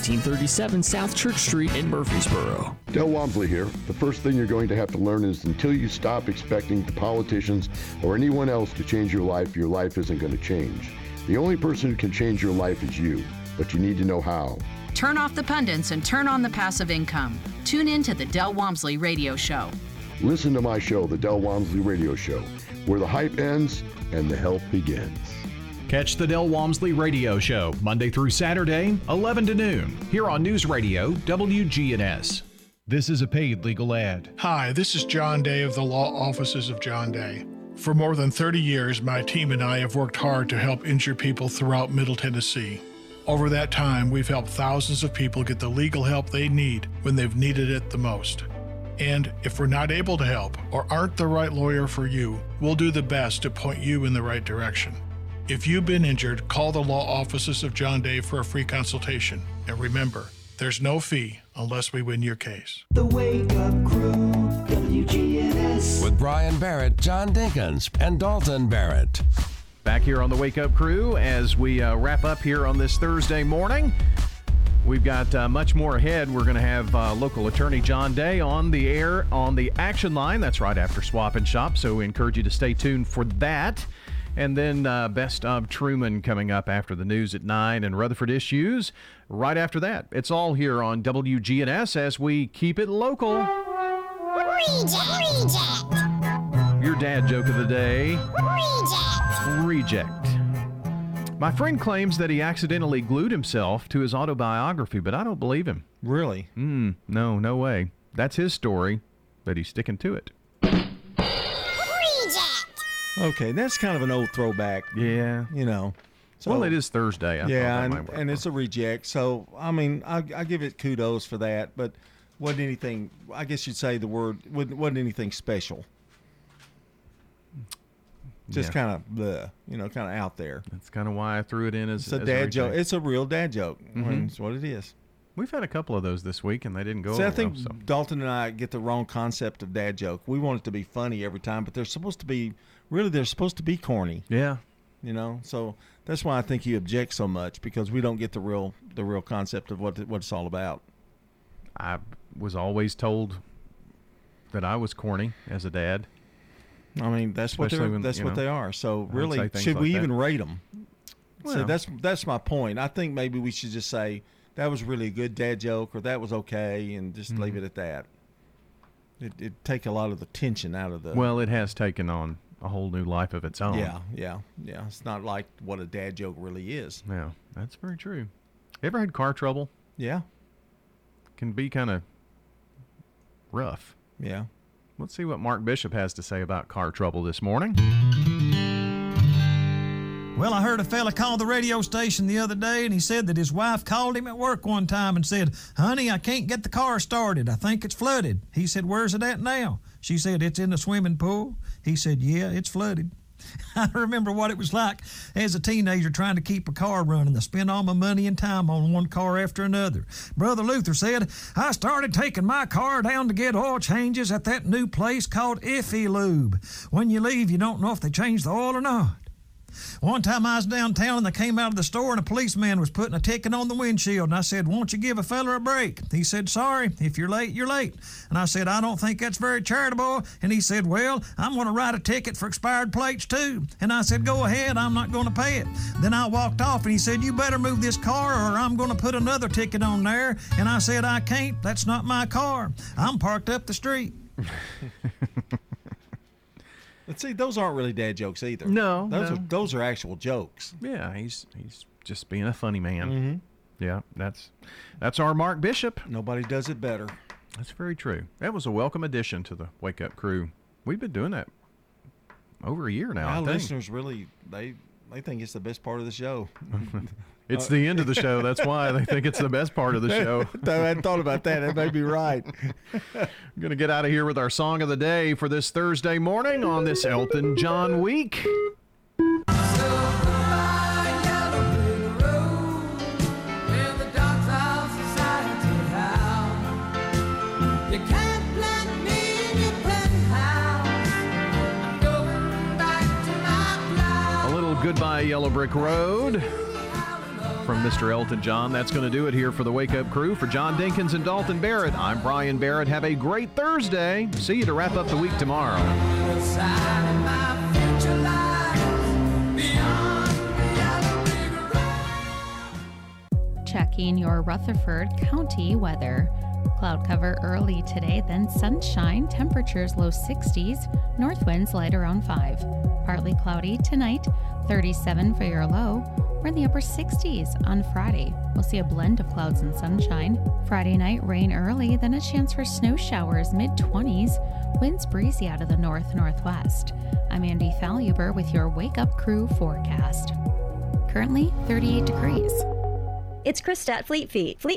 1837 South Church Street in Murfreesboro. Del Walmsley here. The first thing you're going to have to learn is until you stop expecting the politicians or anyone else to change your life, your life isn't going to change. The only person who can change your life is you, but you need to know how. Turn off the pundits and turn on the passive income. Tune in to the Del Walmsley Radio Show. Listen to my show, The Del Walmsley Radio Show, where the hype ends and the help begins. Catch the Del Walmsley Radio Show Monday through Saturday, 11 to noon, here on News Radio WGNS. This is a paid legal ad. Hi, this is John Day of the Law Offices of John Day. For more than 30 years, my team and I have worked hard to help injured people throughout Middle Tennessee. Over that time, we've helped thousands of people get the legal help they need when they've needed it the most. And if we're not able to help or aren't the right lawyer for you, we'll do the best to point you in the right direction. If you've been injured, call the law offices of John Day for a free consultation. And remember, there's no fee unless we win your case. The Wake Up Crew, WGNS. With Brian Barrett, John Dinkins, and Dalton Barrett. Back here on the Wake Up Crew as we uh, wrap up here on this Thursday morning. We've got uh, much more ahead. We're going to have uh, local attorney John Day on the air on the action line. That's right after Swap and Shop. So we encourage you to stay tuned for that. And then uh, Best of Truman coming up after the news at 9 and Rutherford Issues right after that. It's all here on WGNS as we keep it local. Reject. Reject. Your dad joke of the day Reject. Reject. My friend claims that he accidentally glued himself to his autobiography, but I don't believe him. Really? Mm, no, no way. That's his story, but he's sticking to it. Okay, that's kind of an old throwback. Yeah. You know. well, it is Thursday. I yeah, and, and it's a reject. So, I mean, I, I give it kudos for that, but wasn't anything, I guess you'd say the word, wasn't, wasn't anything special. Just Yeah. kind of the, you know, kind of out there. That's kind of why I threw it in as It's a as dad joke. reject. It's a real dad joke. Mhm. it's what it is. We've had a couple of those this week, and they didn't go See, I think well, so. Dalton and I get the wrong concept of dad joke. We want it to be funny every time, but they're supposed to be really they're supposed to be corny. Yeah. You know, so that's why I think you object so much because we don't get the real the real concept of what what it's all about. I was always told that I was corny as a dad. I mean, that's what Especially they're, when, that's what know, they are. So really, should like we that. even rate them? so Well- that's that's my point. I think maybe we should just say that was really a good dad joke or that was okay, and just leave Mhm. it at that. It it take a lot of the tension out of the. Well, it has taken on a whole new life of its own. yeah, yeah, yeah. It's not like what a dad joke really is. Yeah, that's very true. Ever had car trouble? Yeah. Can be kind of rough. Yeah. Let's see what Mark Bishop has to say about car trouble this morning. Well, I heard a fella call the radio station the other day and he said that his wife called him at work one time and said, Honey, I can't get the car started. I think it's flooded. He said, Where's it at now? She said, It's in the swimming pool. He said, Yeah, it's flooded. I remember what it was like as a teenager trying to keep a car running. I spent all my money and time on one car after another. Brother Luther said, I started taking my car down to get oil changes at that new place called Iffy Lube. When you leave, you don't know if they changed the oil or not. One time I was downtown and I came out of the store and a policeman was putting a ticket on the windshield and I said, Won't you give a feller a break? He said, Sorry, if you're late, you're late. And I said, I don't think that's very charitable. And he said, Well, I'm going to write a ticket for expired plates too. And I said, Go ahead, I'm not going to pay it. Then I walked off and he said, You better move this car or I'm going to put another ticket on there. And I said, I can't, that's not my car. I'm parked up the street. Let's see, those aren't really dad jokes either. No, those no. are those are actual jokes. Yeah, he's he's just being a funny man. Mhm. Yeah, that's that's our Mark Bishop. Nobody does it better. That's very true. That was a welcome addition to the Wake Up Crew. We've been doing that over a year now. I Our listeners really they they think it's the best part of the show. It's Uh, the end of the show. That's why they think it's the best part of the show. I hadn't thought about that. That may be right. I'm going to get out of here with our song of the day for this Thursday morning on this Elton John week. A little goodbye, Yellow Brick Road from Mr. Elton John. That's going to do it here for the Wake Up Crew. For John Dinkins and Dalton Barrett, I'm Brian Barrett. Have a great Thursday. See you to wrap up the week tomorrow. Checking your Rutherford County weather. Cloud cover early today, then sunshine, temperatures low 60s, north winds light around 5. Partly cloudy tonight, 37 for your low. We're in the upper 60s on Friday. We'll see a blend of clouds and sunshine. Friday night, rain early, then a chance for snow showers mid 20s. Winds breezy out of the north northwest. I'm Andy Faluber with your Wake Up Crew forecast. Currently 38 degrees. It's Chris at Fleet Feet. Fleet